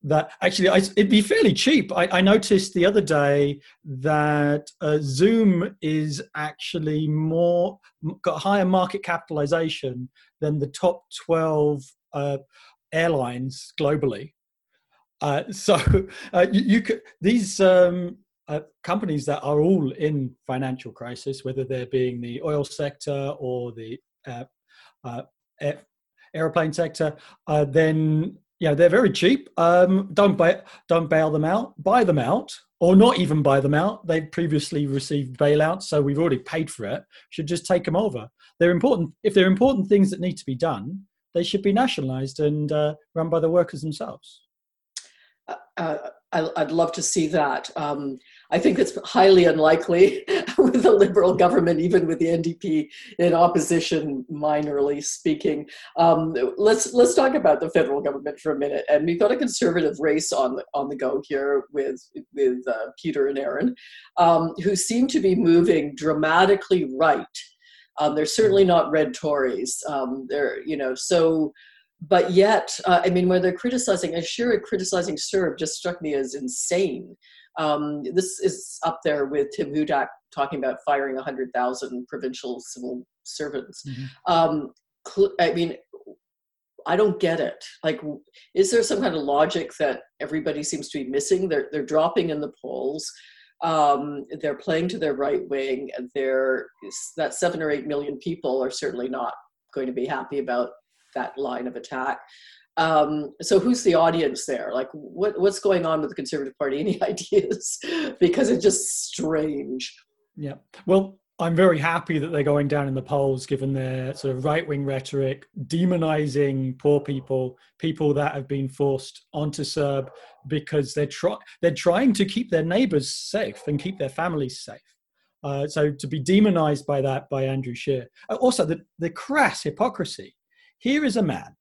D: That actually, I, it'd be fairly cheap. I, I noticed the other day that uh, Zoom is actually more got higher market capitalization than the top twelve uh, airlines globally. Uh, *laughs* so uh, you, you could these um, uh, companies that are all in financial crisis, whether they're being the oil sector or the uh, airplane sector, then yeah, they're very cheap. Um, don't buy, don't bail them out. Buy them out, or not even buy them out. They've previously received bailouts, so we've already paid for it. Should just take them over. They're important. If they're important things that need to be done, they should be nationalised and uh, run by the workers themselves.
B: Uh, I, I'd love to see that. Um, I think it's highly unlikely *laughs* with the Liberal government, even with the NDP in opposition, minorly speaking. Um, let's let's talk about the federal government for a minute. And we've got a conservative race on the on the go here with with uh, Peter and Erin, um, who seem to be moving dramatically right. Um, they're certainly not red Tories. Um, they're you know so but yet, uh, I mean, when they're criticizing, Ashira criticizing CERB just struck me as insane. Um, this is up there with Tim Hudak talking about firing 100,000 provincial civil servants.
D: Mhm.
B: Um, cl- I mean, I don't get it. Like, is there some kind of logic that everybody seems to be missing? They're they're dropping in the polls. Um, they're playing to their right wing. They're that seven or eight million people are certainly not going to be happy about that line of attack. Um, so who's the audience there? Like, what what's going on with the Conservative Party? Any *laughs* ideas? because it's just strange.
D: Yeah. Well, I'm very happy that they're going down in the polls, given their sort of right wing rhetoric, demonizing poor people, people that have been forced onto CERB because they're, try- they're trying to keep their neighbors safe and keep their families safe. Uh, so to be demonized by that by Andrew Scheer. Uh, also, the, the crass hypocrisy. Here is a man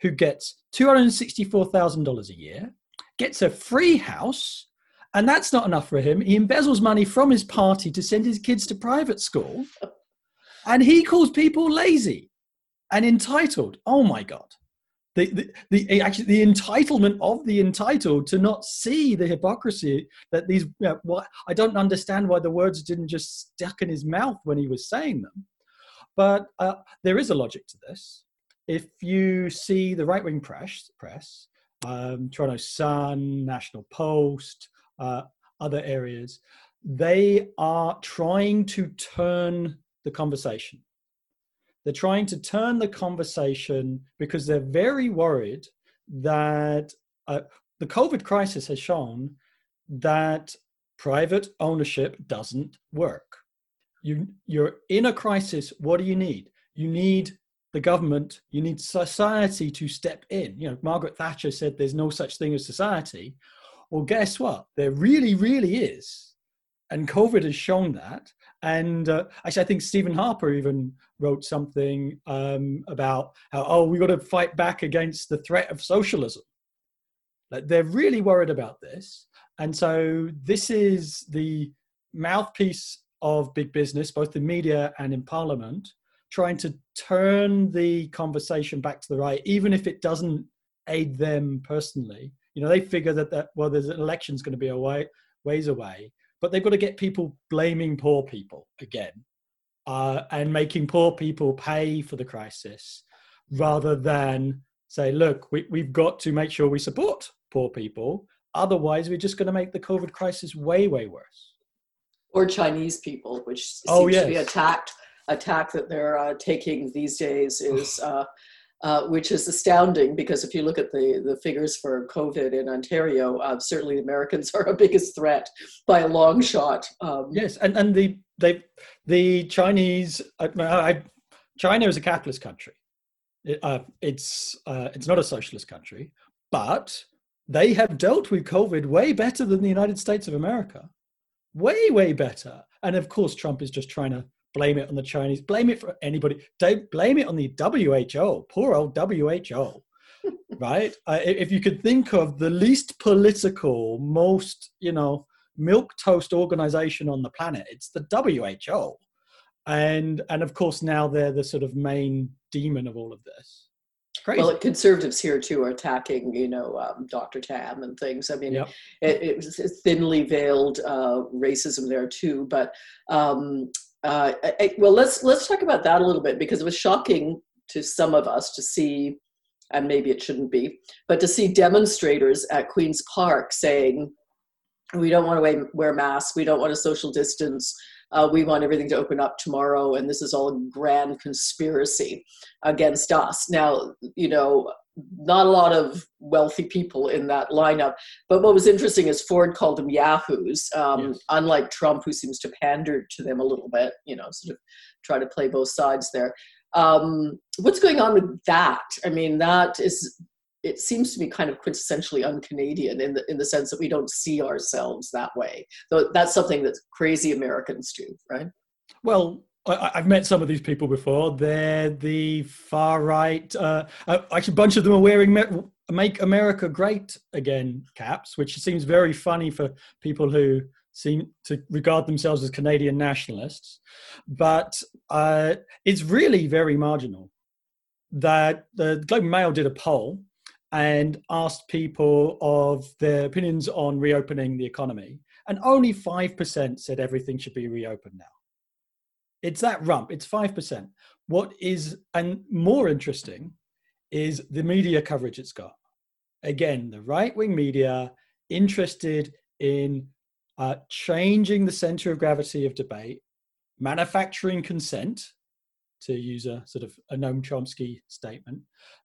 D: who gets $264,000 a year, gets a free house, and that's not enough for him. He embezzles money from his party to send his kids to private school. *laughs* And he calls people lazy and entitled. Oh my God. The, the, the actually the entitlement of the entitled to not see the hypocrisy that these you know, what I don't understand why the words didn't just stuck in his mouth when he was saying them, but uh, there is a logic to this. If you see the right wing press, press um, Toronto Sun, National Post, uh, other areas, they are trying to turn the conversation. They're trying to turn the conversation because they're very worried that uh, the COVID crisis has shown that private ownership doesn't work. You, you're in a crisis. What do you need? You need the government, you need society to step in. You know, Margaret Thatcher said there's no such thing as society. Well, guess what? There really, really is. And COVID has shown that. And uh, actually, I think Stephen Harper even wrote something um, about how, oh, we've got to fight back against the threat of socialism. Like, they're really worried about this. And so, this is the mouthpiece of big business, both in media and in parliament, trying to turn the conversation back to the right, even if it doesn't aid them personally you know, they figure that, that well, there's an election's going to be a way, ways away, but they've got to get people blaming poor people again uh, and making poor people pay for the crisis rather than say, look, we, we've got to make sure we support poor people. Otherwise, we're just going to make the COVID crisis way, way worse.
B: Or Chinese people, which oh, seems oh, yes. to be attacked attack that they're uh, taking these days is uh, uh, which is astounding because if you look at the, the figures for COVID in Ontario, uh, certainly Americans *laughs* are our biggest threat by a long shot. Um,
D: yes, and, and the they the Chinese, I, I, China is a capitalist country. It, uh, it's uh, it's not a socialist country, but they have dealt with COVID way better than the United States of America, way way better. And of course, Trump is just trying to blame it on the Chinese, blame it for anybody. Don't blame it on the WHO, poor old WHO, *laughs* right? Uh, if you could think of the least political, most, you know, milk toast organization on the planet, it's the WHO. And, and of course, now they're the sort of main demon of all of this.
B: Crazy. Well, conservatives here too are attacking, you know, um, Dr. Tam and things. I mean, yep. it, it, was thinly veiled uh, racism there too. But um, uh, I, well, let's let's talk about that a little bit because it was shocking to some of us to see, and maybe it shouldn't be, but to see demonstrators at Queens Park saying, "We don't want to wear masks. We don't want to social distance. Uh, we want everything to open up tomorrow, and this is all a grand conspiracy against us." Now, you know, not a lot of wealthy people in that lineup. But what was interesting is Ford called them yahoos, um, yes. unlike Trump, who seems to pander to them a little bit, you know, sort of try to play both sides there. Um, what's going on with that? I mean, that is, it seems to be kind of quintessentially un-Canadian in the in the sense that we don't see ourselves that way. Though that's something that crazy Americans do, right?
D: Well, I, have met some of these people before. They're the far right. Uh, uh actually, a bunch of them are wearing "Make America Great Again" caps, which seems very funny for people who seem to regard themselves as Canadian nationalists. But uh, it's really very marginal. That the Globe and Mail did a poll and asked people of their opinions on reopening the economy, and only five percent said everything should be reopened now. It's that rump. It's five percent. What is and more interesting is the media coverage it's got. Again, the right wing media interested in uh, changing the center of gravity of debate, manufacturing consent, to use a sort of a Noam Chomsky statement,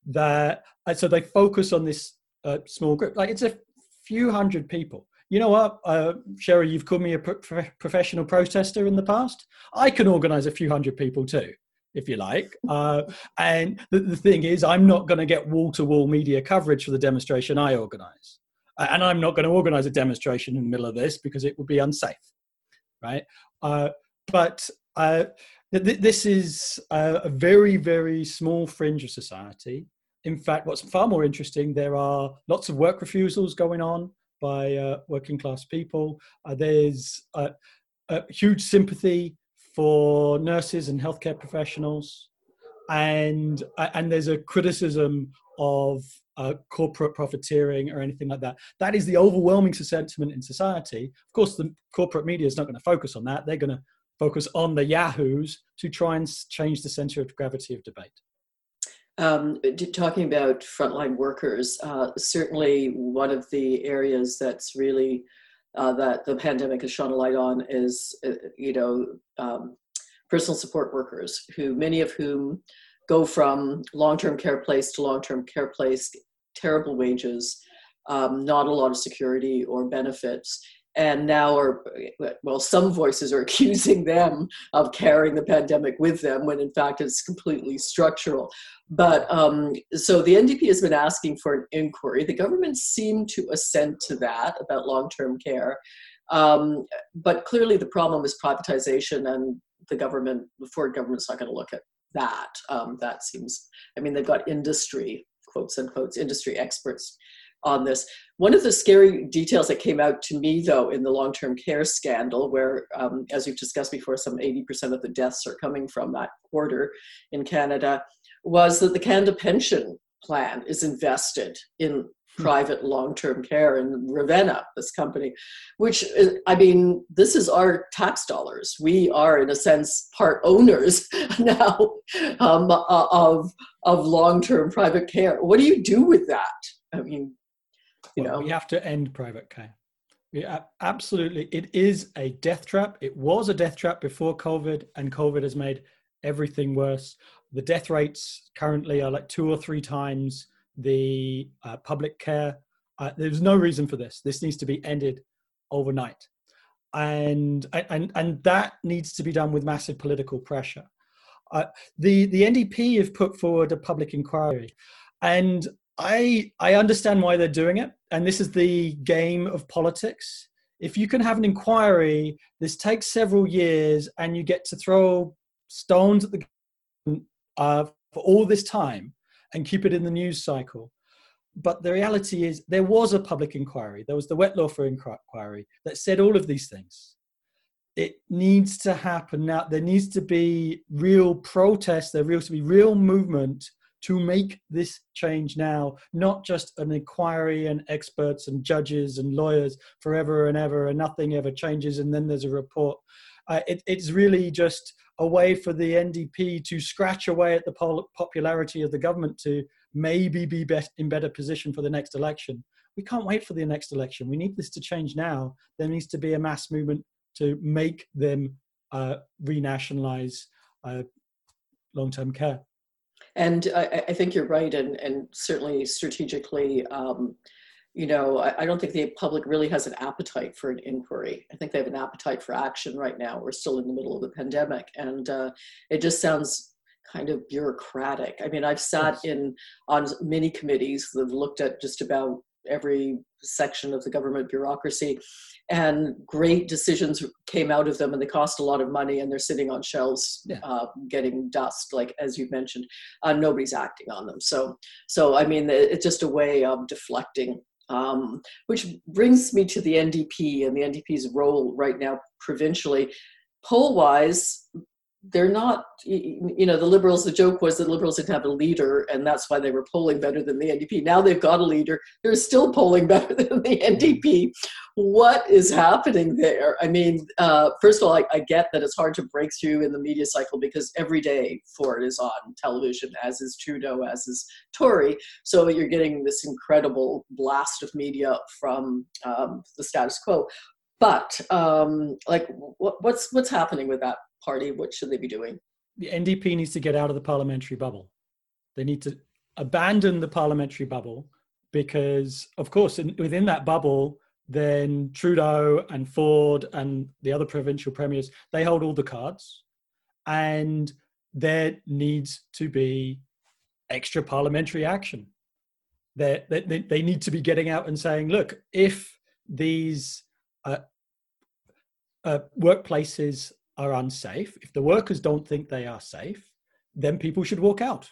D: that so they focus on this uh, small group. Like it's a few hundred people. You know what, uh, Cheri, you've called me a pro- professional protester in the past. I can organize a few hundred people too if you like. *laughs* Uh, and the, the, thing is, I'm not going to get wall to wall media coverage for the demonstration I organize. And I'm not going to organize a demonstration in the middle of this because it would be unsafe, right? Uh, but uh, th- this is a, a very, very small fringe of society. In fact, what's far more interesting, there are lots of work refusals going on by uh, working class people. Uh, there's a huge sympathy for nurses and healthcare professionals, and and there's a criticism of uh, corporate profiteering or anything like that. That is the overwhelming sentiment in society. Of course, the corporate media is not going to focus on that. They're going to focus on the yahoos to try and change the center of gravity of debate.
B: Um, talking about frontline workers, uh, certainly one of the areas that's really uh, that the pandemic has shone a light on is, uh, you know, um, personal support workers, who many of whom go from long-term care place to long-term care place, terrible wages, um, not a lot of security or benefits, and now are well some voices are *laughs* accusing them of carrying the pandemic with them when in fact it's completely structural. But um, so the ndp has been asking for an inquiry. The government seemed to assent to that about long-term care. Um, but clearly the problem is privatization and the government the ford government's not going to look at that. Um, that seems i mean they've got industry quotes unquotes industry experts on this. One of the scary details that came out to me, though, in the long term care scandal, where, um, as we've discussed before, some 80% of the deaths are coming from that quarter in Canada, was that the Canada Pension Plan is invested in hmm. private long-term care in Revera, this company, which uh, I mean, this is our tax dollars. We are, in a sense, part owners *laughs* now um, of of long-term private care. What do you do with that? I mean,
D: you well, know? we have to end private care we, absolutely it is a death trap. It was a death trap before covid and covid has made everything worse. The death rates currently are like two or three times the uh, public care. Uh, there's no reason for this. This needs to be ended overnight. And and and that needs to be done with massive political pressure. Uh, the the ndp have put forward a public inquiry and I I understand why they're doing it, and this is the game of politics. If you can have an inquiry, this takes several years, and you get to throw stones at the uh, for all this time and keep it in the news cycle. But the reality is, there was a public inquiry. There was the Wettlaufer inquiry that said all of these things. It needs to happen now. There needs to be real protest. There needs to be real movement to make this change now, not just an inquiry and experts and judges and lawyers forever and ever, and nothing ever changes, and then there's a report. Uh, it, it's really just a way for the NDP to scratch away at the pol- popularity of the government to maybe be, in better position for the next election. We can't wait for the next election. We need this to change now. There needs to be a mass movement to make them uh, renationalize uh, long-term care.
B: And I, I, think you're right, and, and certainly strategically, um, you know, I, I, don't think the public really has an appetite for an inquiry. I think they have an appetite for action right now. We're still in the middle of the pandemic, and uh, it just sounds kind of bureaucratic. I mean, I've sat in on many committees that have looked at just about every section of the government bureaucracy. And great decisions came out of them and they cost a lot of money and they're sitting on shelves yeah. uh, getting dust like as you mentioned. Uh, nobody's acting on them. So so i mean it's just a way of deflecting um, which brings me to the ndp and the ndp's role right now provincially. Poll wise they're not you know the liberals the joke was that liberals didn't have a leader and that's why they were polling better than the ndp now they've got a leader. They're still polling *laughs* better than the ndp what is happening there? I mean uh, first of all I, I, get that it's hard to break through in the media cycle because every day ford is on television as is trudeau as is tory. So you're getting this incredible blast of media from um, the status quo but um, like what, what's what's happening with that party? What should they be doing?
D: The NDP needs to get out of the parliamentary bubble. They need to abandon the parliamentary bubble because, of course, in, within that bubble, then Trudeau and Ford and the other provincial premiers they hold all the cards, and there needs to be extra parliamentary action. They, they, they need to be getting out and saying, look, if these uh, uh, workplaces are unsafe, if the workers don't think they are safe, then people should walk out.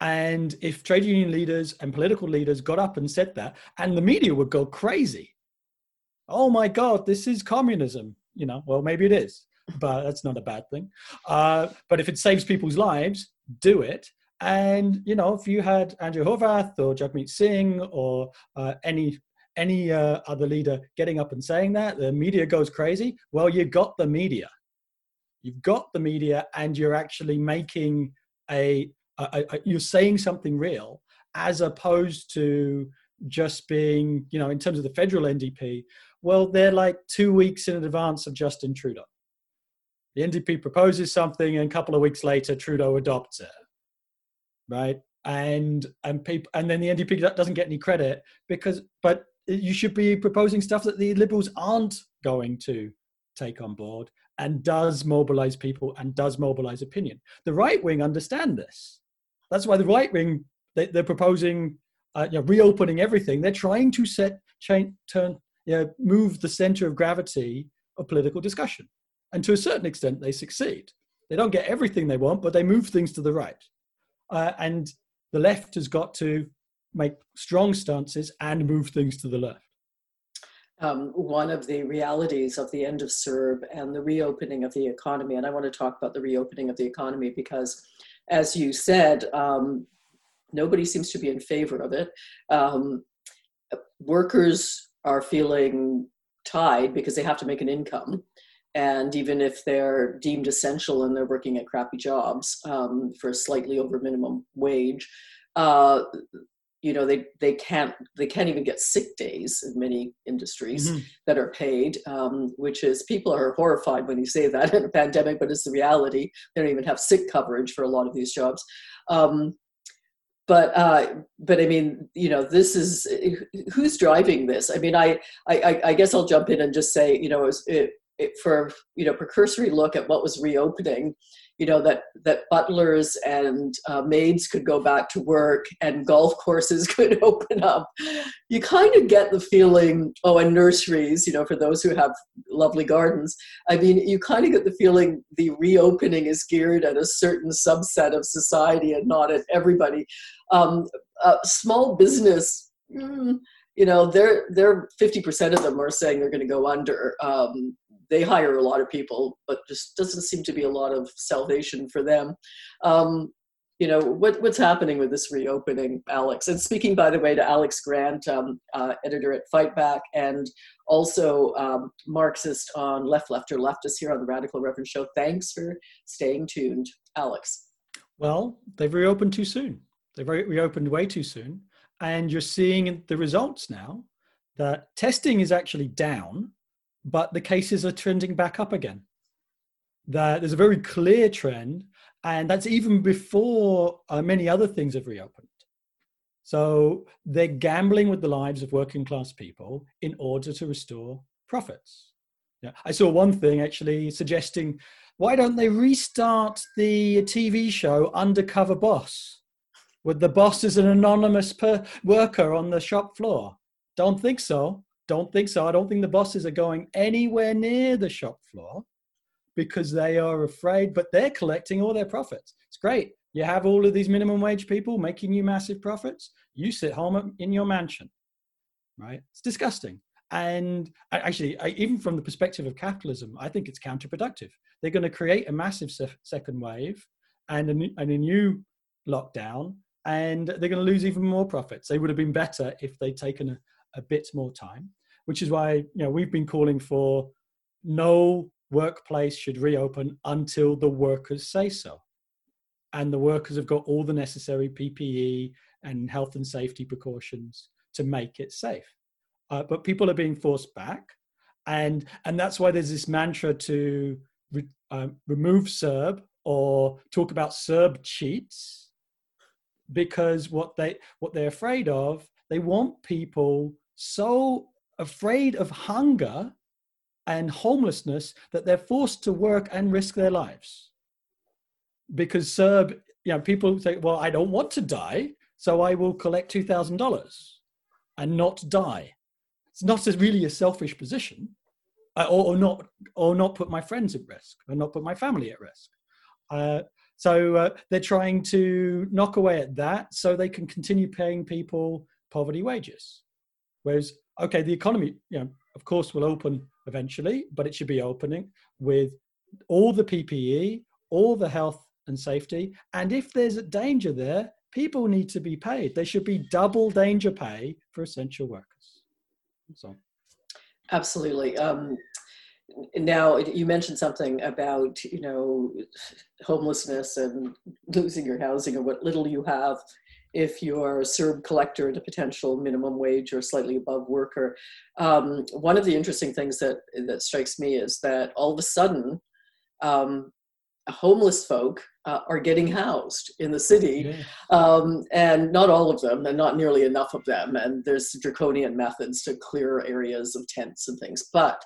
D: And if trade union leaders and political leaders got up and said that, and the media would go crazy. Oh my God, this is communism. You know, well, maybe it is, but that's not a bad thing. Uh, but if it saves people's lives, do it. And you know, if you had Andrea Horwath or Jagmeet Singh or uh, any any uh, other leader getting up and saying that, the media goes crazy. Well, you got the media. You've got the media, and you're actually making a, a, a, you're saying something real, as opposed to just being, you know, in terms of the federal NDP. Well, they're like two weeks in advance of Justin Trudeau. The NDP proposes something, and a couple of weeks later, Trudeau adopts it. Right, and and people, and then the NDP doesn't get any credit because, but you should be proposing stuff that the liberals aren't going to take on board and does mobilize people and does mobilize opinion. The right wing understand this. That's why the right wing they, are proposing uh, you know, reopening everything. They're trying to set change, turn, you know, move the center of gravity of political discussion, and to a certain extent, they succeed. They don't get everything they want, but they move things to the right. Uh, and the left has got to make strong stances and move things to the left.
B: Um, one of the realities of the end of CERB and the reopening of the economy, and I want to talk about the reopening of the economy because, as you said, um, nobody seems to be in favor of it. Um, workers are feeling tied because they have to make an income. And even if they're deemed essential and they're working at crappy jobs um, for slightly over minimum wage, uh, you know they they can't they can't even get sick days in many industries mm-hmm. that are paid um, which is people are horrified when you say that in a pandemic but it's the reality they don't even have sick coverage for a lot of these jobs um, but uh, but I mean, you know, this is who's driving this. I mean, I I, I guess I'll jump in and just say, you know, it, it, it, for you know, precursory look at what was reopening you know that that butlers and uh, maids could go back to work and golf *laughs* courses could *laughs* open up. You kind of get the feeling oh and nurseries you know for those who have lovely gardens i mean you kind of get the feeling the reopening is geared at a certain subset of society and not at everybody. Um, uh, small business mm, you know they're they're 50% of them are saying they're going to go under um, they hire a lot of people, but just doesn't seem to be a lot of salvation for them. Um, you know what, what's happening with this reopening, Alex? And speaking, by the way, to Alex Grant, um, uh, editor at Fightback, and also um, Marxist on Left, Lefter, Leftist here on the Radical Reverend Show. Thanks for staying tuned, Alex.
D: Well, they've reopened too soon. They've re- reopened way too soon, and you're seeing the results now. That testing is actually down but the cases are trending back up again. That there's a very clear trend, and that's even before uh, many other things have reopened. So they're gambling with the lives of working class people in order to restore profits. Yeah, I saw one thing actually suggesting why don't they restart the TV show Undercover Boss, with the boss as an anonymous per- worker on the shop floor? Don't think so. Don't think so. I don't think the bosses are going anywhere near the shop floor because they are afraid, but they're collecting all their profits. It's great. You have all of these minimum wage people making you massive profits. You sit home in your mansion, right? It's disgusting. And actually, even from the perspective of capitalism, I think it's counterproductive. they're going to create a massive se- second wave and a, new, and a new lockdown, and they're going to lose even more profits. They would have been better if they'd taken a, a bit more time, which is why you know we've been calling for no workplace should reopen until the workers say so. And the workers have got all the necessary PPE and health and safety precautions to make it safe. Uh, but people are being forced back. And, and that's why there's this mantra to re, uh, remove CERB or talk about CERB cheats because what they what they're afraid of they want people so afraid of hunger and homelessness that they're forced to work and risk their lives. Because CERB, you know, people say, well, I don't want to die, so I will collect $2,000 and not die. It's not really a selfish position, uh, or, or, not, or not put my friends at risk, or not put my family at risk. Uh, so uh, they're trying to knock away at that so they can continue paying people poverty wages. Whereas, okay, the economy, you know, of course, will open eventually, but it should be opening with all the PPE, all the health and safety. And if there's a danger there, people need to be paid. There should be double danger pay for essential workers. So,
B: absolutely. Um, now you mentioned something about you know homelessness and losing your housing and what little you have if you're a CERB collector at a potential minimum wage or slightly above worker. Um, one of the interesting things that, that strikes me is that all of a sudden, um, homeless folk uh, are getting housed in the city, yeah. um, and not all of them, and not nearly enough of them. And there's draconian methods to clear areas of tents and things. But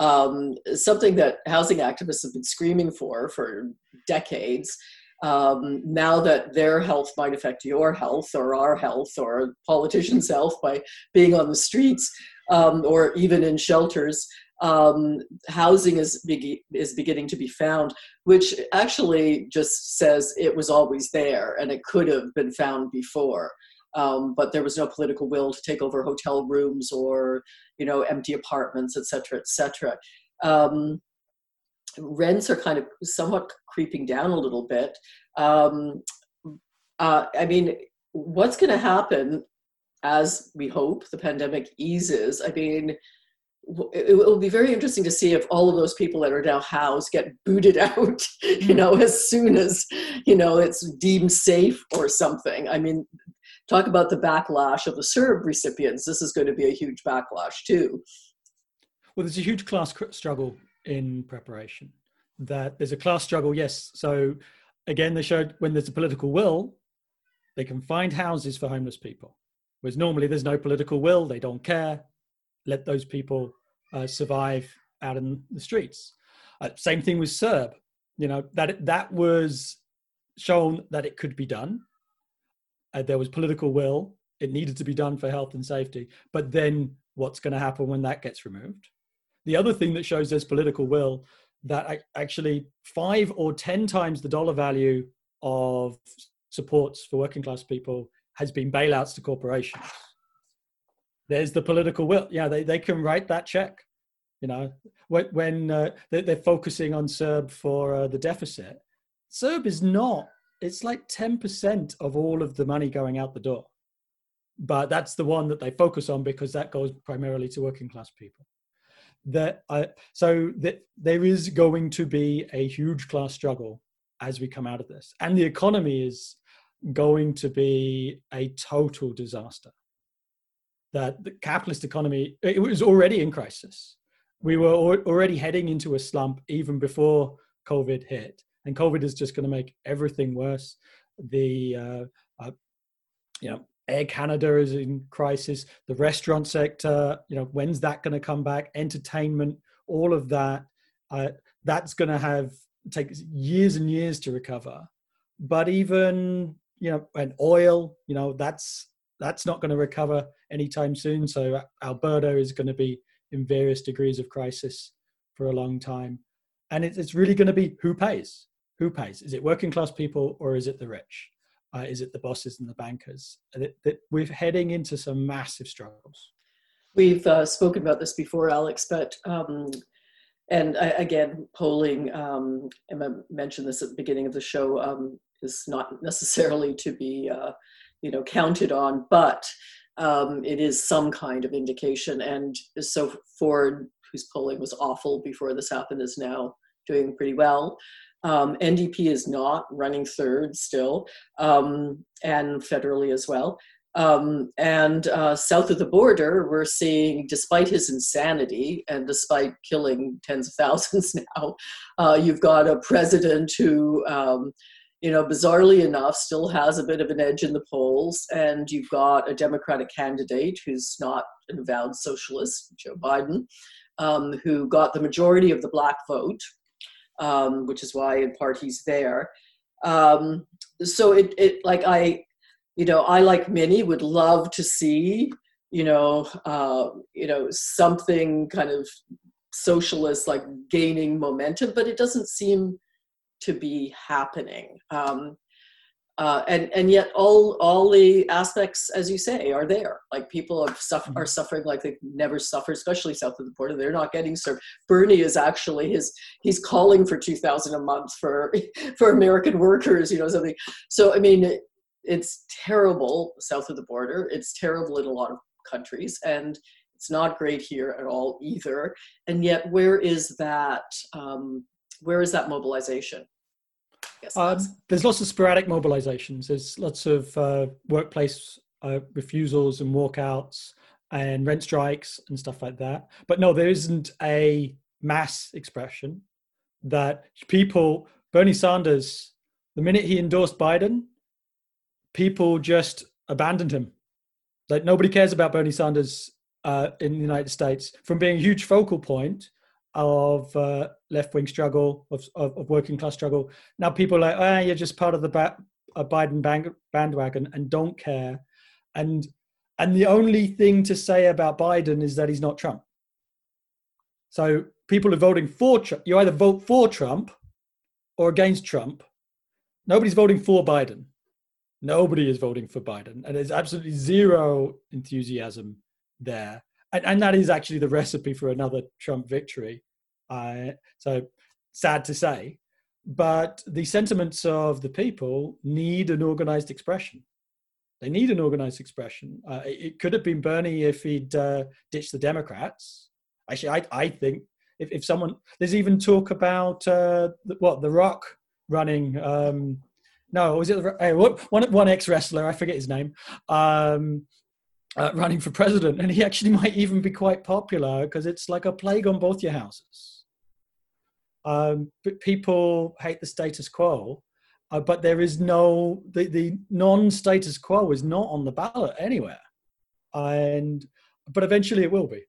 B: um, something that housing activists have been screaming for for decades um, now that their health might affect your health or our health or politicians' health by being on the streets um, or even in shelters, um, housing is, be- is beginning to be found, which actually just says it was always there and it could have been found before. Um, but there was no political will to take over hotel rooms or you know empty apartments, et cetera, et cetera. Um, rents are kind of somewhat creeping down a little bit. Um, uh, I mean, what's going to happen as we hope the pandemic eases? I mean, it will be very interesting to see if all of those people that are now housed get booted *laughs* out, you know, as soon as, you know, it's deemed safe or something. I mean, talk about the backlash of the CERB recipients. This is going to be a huge backlash too.
D: Well, there's a huge class struggle in preparation. That there's a class struggle, yes. So again, they showed when there's a political will, they can find houses for homeless people. Whereas normally there's no political will, they don't care. Let those people uh, survive out in the streets. Uh, same thing with CERB. You know that that was shown that it could be done. Uh, there was political will. It needed to be done for health and safety. But then, what's going to happen when that gets removed? The other thing that shows there's political will that actually five or ten times the dollar value of supports for working class people has been bailouts to corporations. There's the political will. Yeah, they, they can write that check. You know, when, uh, they, are focusing on CERB for uh, the deficit, CERB is not. It's like ten percent of all of the money going out the door, but that's the one that they focus on because that goes primarily to working class people that I, so that there is going to be a huge class struggle as we come out of this. And the economy is going to be a total disaster. That the capitalist economy it was already in crisis. We were already heading into a slump even before covid hit. And covid is just going to make everything worse. The uh, uh, you know Air Canada is in crisis. The restaurant sector, you know, when's that going to come back? Entertainment, all of that, uh, that's going to have take years and years to recover. But even you know, and oil, you know, that's that's not going to recover anytime soon. So Alberta is going to be in various degrees of crisis for a long time, and it's, it's really going to be who pays. Who pays? Is it working class people or is it the rich? Uh, is it the bosses and the bankers? That, that we're heading into some massive struggles.
B: We've uh, spoken about this before, Alex, but um, and I, again, polling, um, Emma mentioned this at the beginning of the show, um, is not necessarily to be, uh, you know, counted on, but um, it is some kind of indication. And so Ford, whose polling was awful before this happened, is now doing pretty well. Um, NDP is not running third still, um, and federally as well. Um, and uh, south of the border, we're seeing, despite his insanity and despite killing tens of *laughs* thousands now, uh, you've got a president who, um, you know, bizarrely enough, still has a bit of an edge in the polls. And you've got a Democratic candidate who's not an avowed socialist, Joe Biden, um, who got the majority of the black vote um, which is why in part he's there. Um, so it, it like I, you know, I like many would love to see, you know, uh, you know, something kind of socialist like gaining momentum, but it doesn't seem to be happening. Um, uh, and and yet all all the aspects, as you say, are there. Like people have suffer, mm-hmm. are suffering like they've never suffered, especially south of the border. They're not getting served. Bernie is actually his he's calling for two thousand a month for *laughs* for American workers. You know something. So I mean, it, it's terrible south of the border. It's terrible in a lot of countries, and it's not great here at all either. And yet, where is that? Um, where is that mobilization?
D: Um, there's lots of sporadic mobilizations. There's lots of uh, workplace uh, refusals and walkouts and rent strikes and stuff like that. But no, there isn't a mass expression that people, Bernie Sanders, the minute he endorsed Biden, people just abandoned him. Like nobody cares about Bernie Sanders uh, in the United States from being a huge focal point of uh, left wing struggle, of, of, of, working class struggle. Now people are like, oh, you're just part of the ba- Biden band- bandwagon and don't care. And and the only thing to say about Biden is that he's not Trump. So people are voting for Trump. You either vote for Trump or against Trump. Nobody's voting for Biden. Nobody is voting for Biden. And there's absolutely zero enthusiasm there. And, and that is actually the recipe for another Trump victory. Uh, so sad to say, but the sentiments of the people need an organized expression. They need an organized expression. Uh, it, could have been Bernie if he'd uh, ditched the Democrats. Actually, I, I think if, if someone there's even talk about uh, what the Rock running. Um, no, was it uh, one one ex wrestler? I forget his name. Um, uh, running for president, and he actually *laughs* might even be quite popular because it's like a plague on both your houses. Um, but people hate the status quo, uh, but there is no the, the non-status quo is not on the ballot anywhere, and but eventually it will be,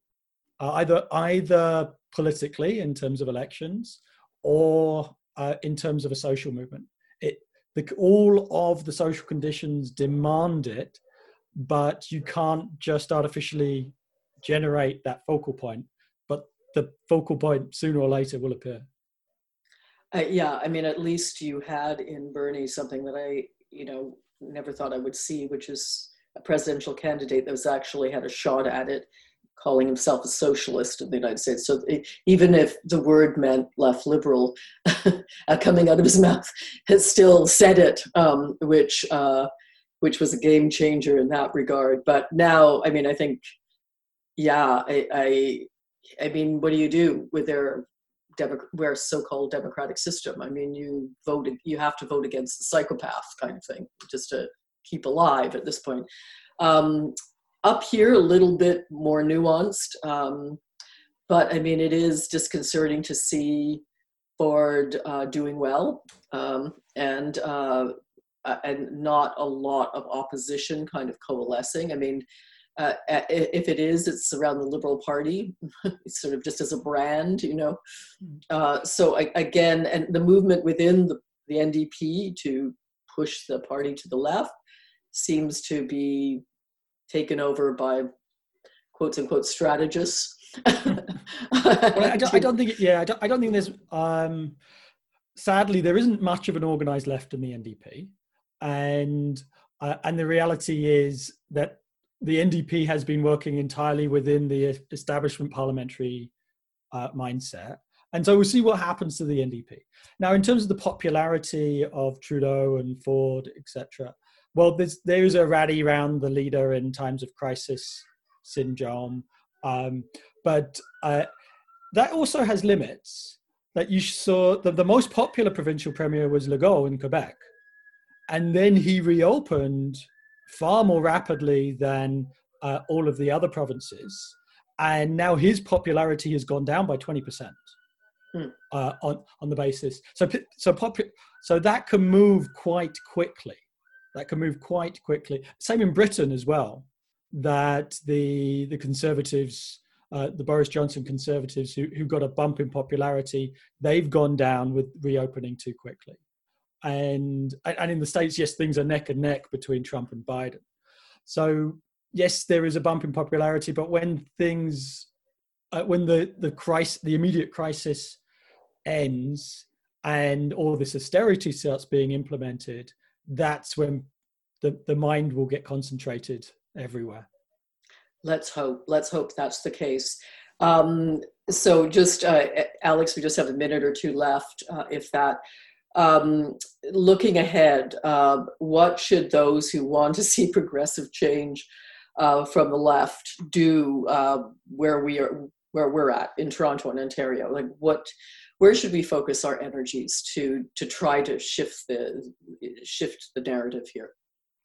D: uh, either either politically in terms of elections, or uh, in terms of a social movement. It the, all of the social conditions demand it, but you can't just artificially generate that focal point. But the focal point sooner or later will appear.
B: Uh, yeah, I mean, at least you had in Bernie something that I, you know, never thought I would see, which is a presidential candidate that was actually had a shot at it, calling himself a socialist in the United States. So it, even if the word meant left liberal, *laughs* coming out of his mouth, has still said it, um, which uh, which was a game changer in that regard. But now, I mean, I think, yeah, I, I I mean, what do you do with their Demo- we're so-called democratic system. I mean, you voted, you have to vote against the psychopath kind of thing, just to keep alive at this point. Um, up here, a little bit more nuanced, um, but I mean, it is disconcerting to see Ford uh, doing well um, and uh, and not a lot of opposition kind of coalescing. I mean, uh, if it is, it's around the Liberal Party, *laughs* it's sort of just as a brand, you know. Hmm. Uh, so I, again, and the movement within the, the NDP to push the party to the left seems to be taken over by quotes unquote strategists.
D: well, I, *laughs* don't, I, don't, think. Yeah, I don't, I don't think there's. Um, sadly, there isn't much of an organised left in the NDP, and uh, and the reality is that the NDP has been working entirely within the establishment parliamentary uh, mindset. And so we'll see what happens to the NDP. Now, in terms of the popularity of Trudeau and Ford, etc., well, there's there is a rally around the leader in times of crisis syndrome, um, but uh, that also has limits. That you saw the, the most popular provincial premier was Legault in Quebec, and then he reopened far more rapidly than uh, all of the other provinces, and now his popularity has gone down by twenty percent. Hmm. Uh, on on the basis. So so popu- so that can move quite quickly. That can move quite quickly. Same in Britain as well. That the the Conservatives, uh, the Boris Johnson Conservatives, who who got a bump in popularity, they've gone down with reopening too quickly. And and in the states, yes, things are neck and neck between Trump and Biden. So yes, there is a bump in popularity, but when things uh, when the the crisis, the immediate crisis ends, and all this austerity starts being implemented, that's when the the mind will get concentrated everywhere.
B: Let's hope. Let's hope that's the case. Um, so, just uh, Alex, we just have a minute or two left, uh, if that. Um, looking ahead, uh, what should those who want to *laughs* see progressive change uh, from the left do uh, where we are where we're at in Toronto and Ontario? Like what where should we focus our energies to to try to shift the shift the narrative here?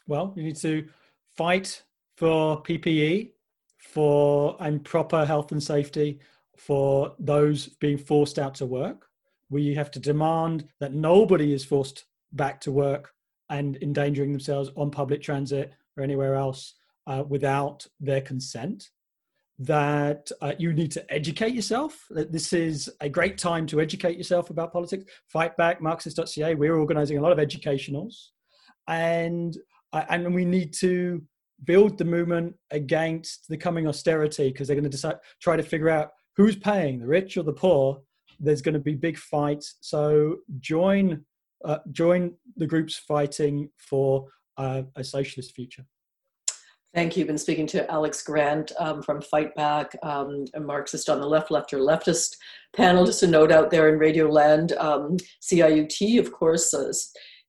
D: Well, you need to fight for PPE, for and proper health and safety for those being forced out to work. We have to demand that nobody is forced back to work and endangering themselves on public transit or anywhere else uh, without their consent. That uh, you need to educate yourself. That this is a great time to educate yourself about politics. Fightback marxist.ca we're organizing a lot of educationals. And uh, and we need to build the movement against the coming austerity because they're going to try to figure out who's paying the rich or the poor there's going to be big fights so join uh, join the groups fighting for uh, a socialist future
B: Thank you. You've been speaking to Alex Grant um, from Fightback, um, a Marxist on the left, Lefter leftist panel. Just a note out there in Radio Land, um, CIUT, of course, uh,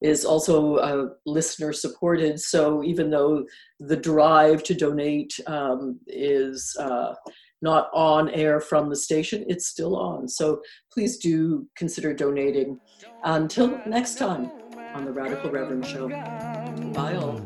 B: is also uh, listener supported. So even though the drive to donate um, is uh, not on air from the station, it's still on. So please do consider donating. Until next time on the Radical Reverend Show. Bye all.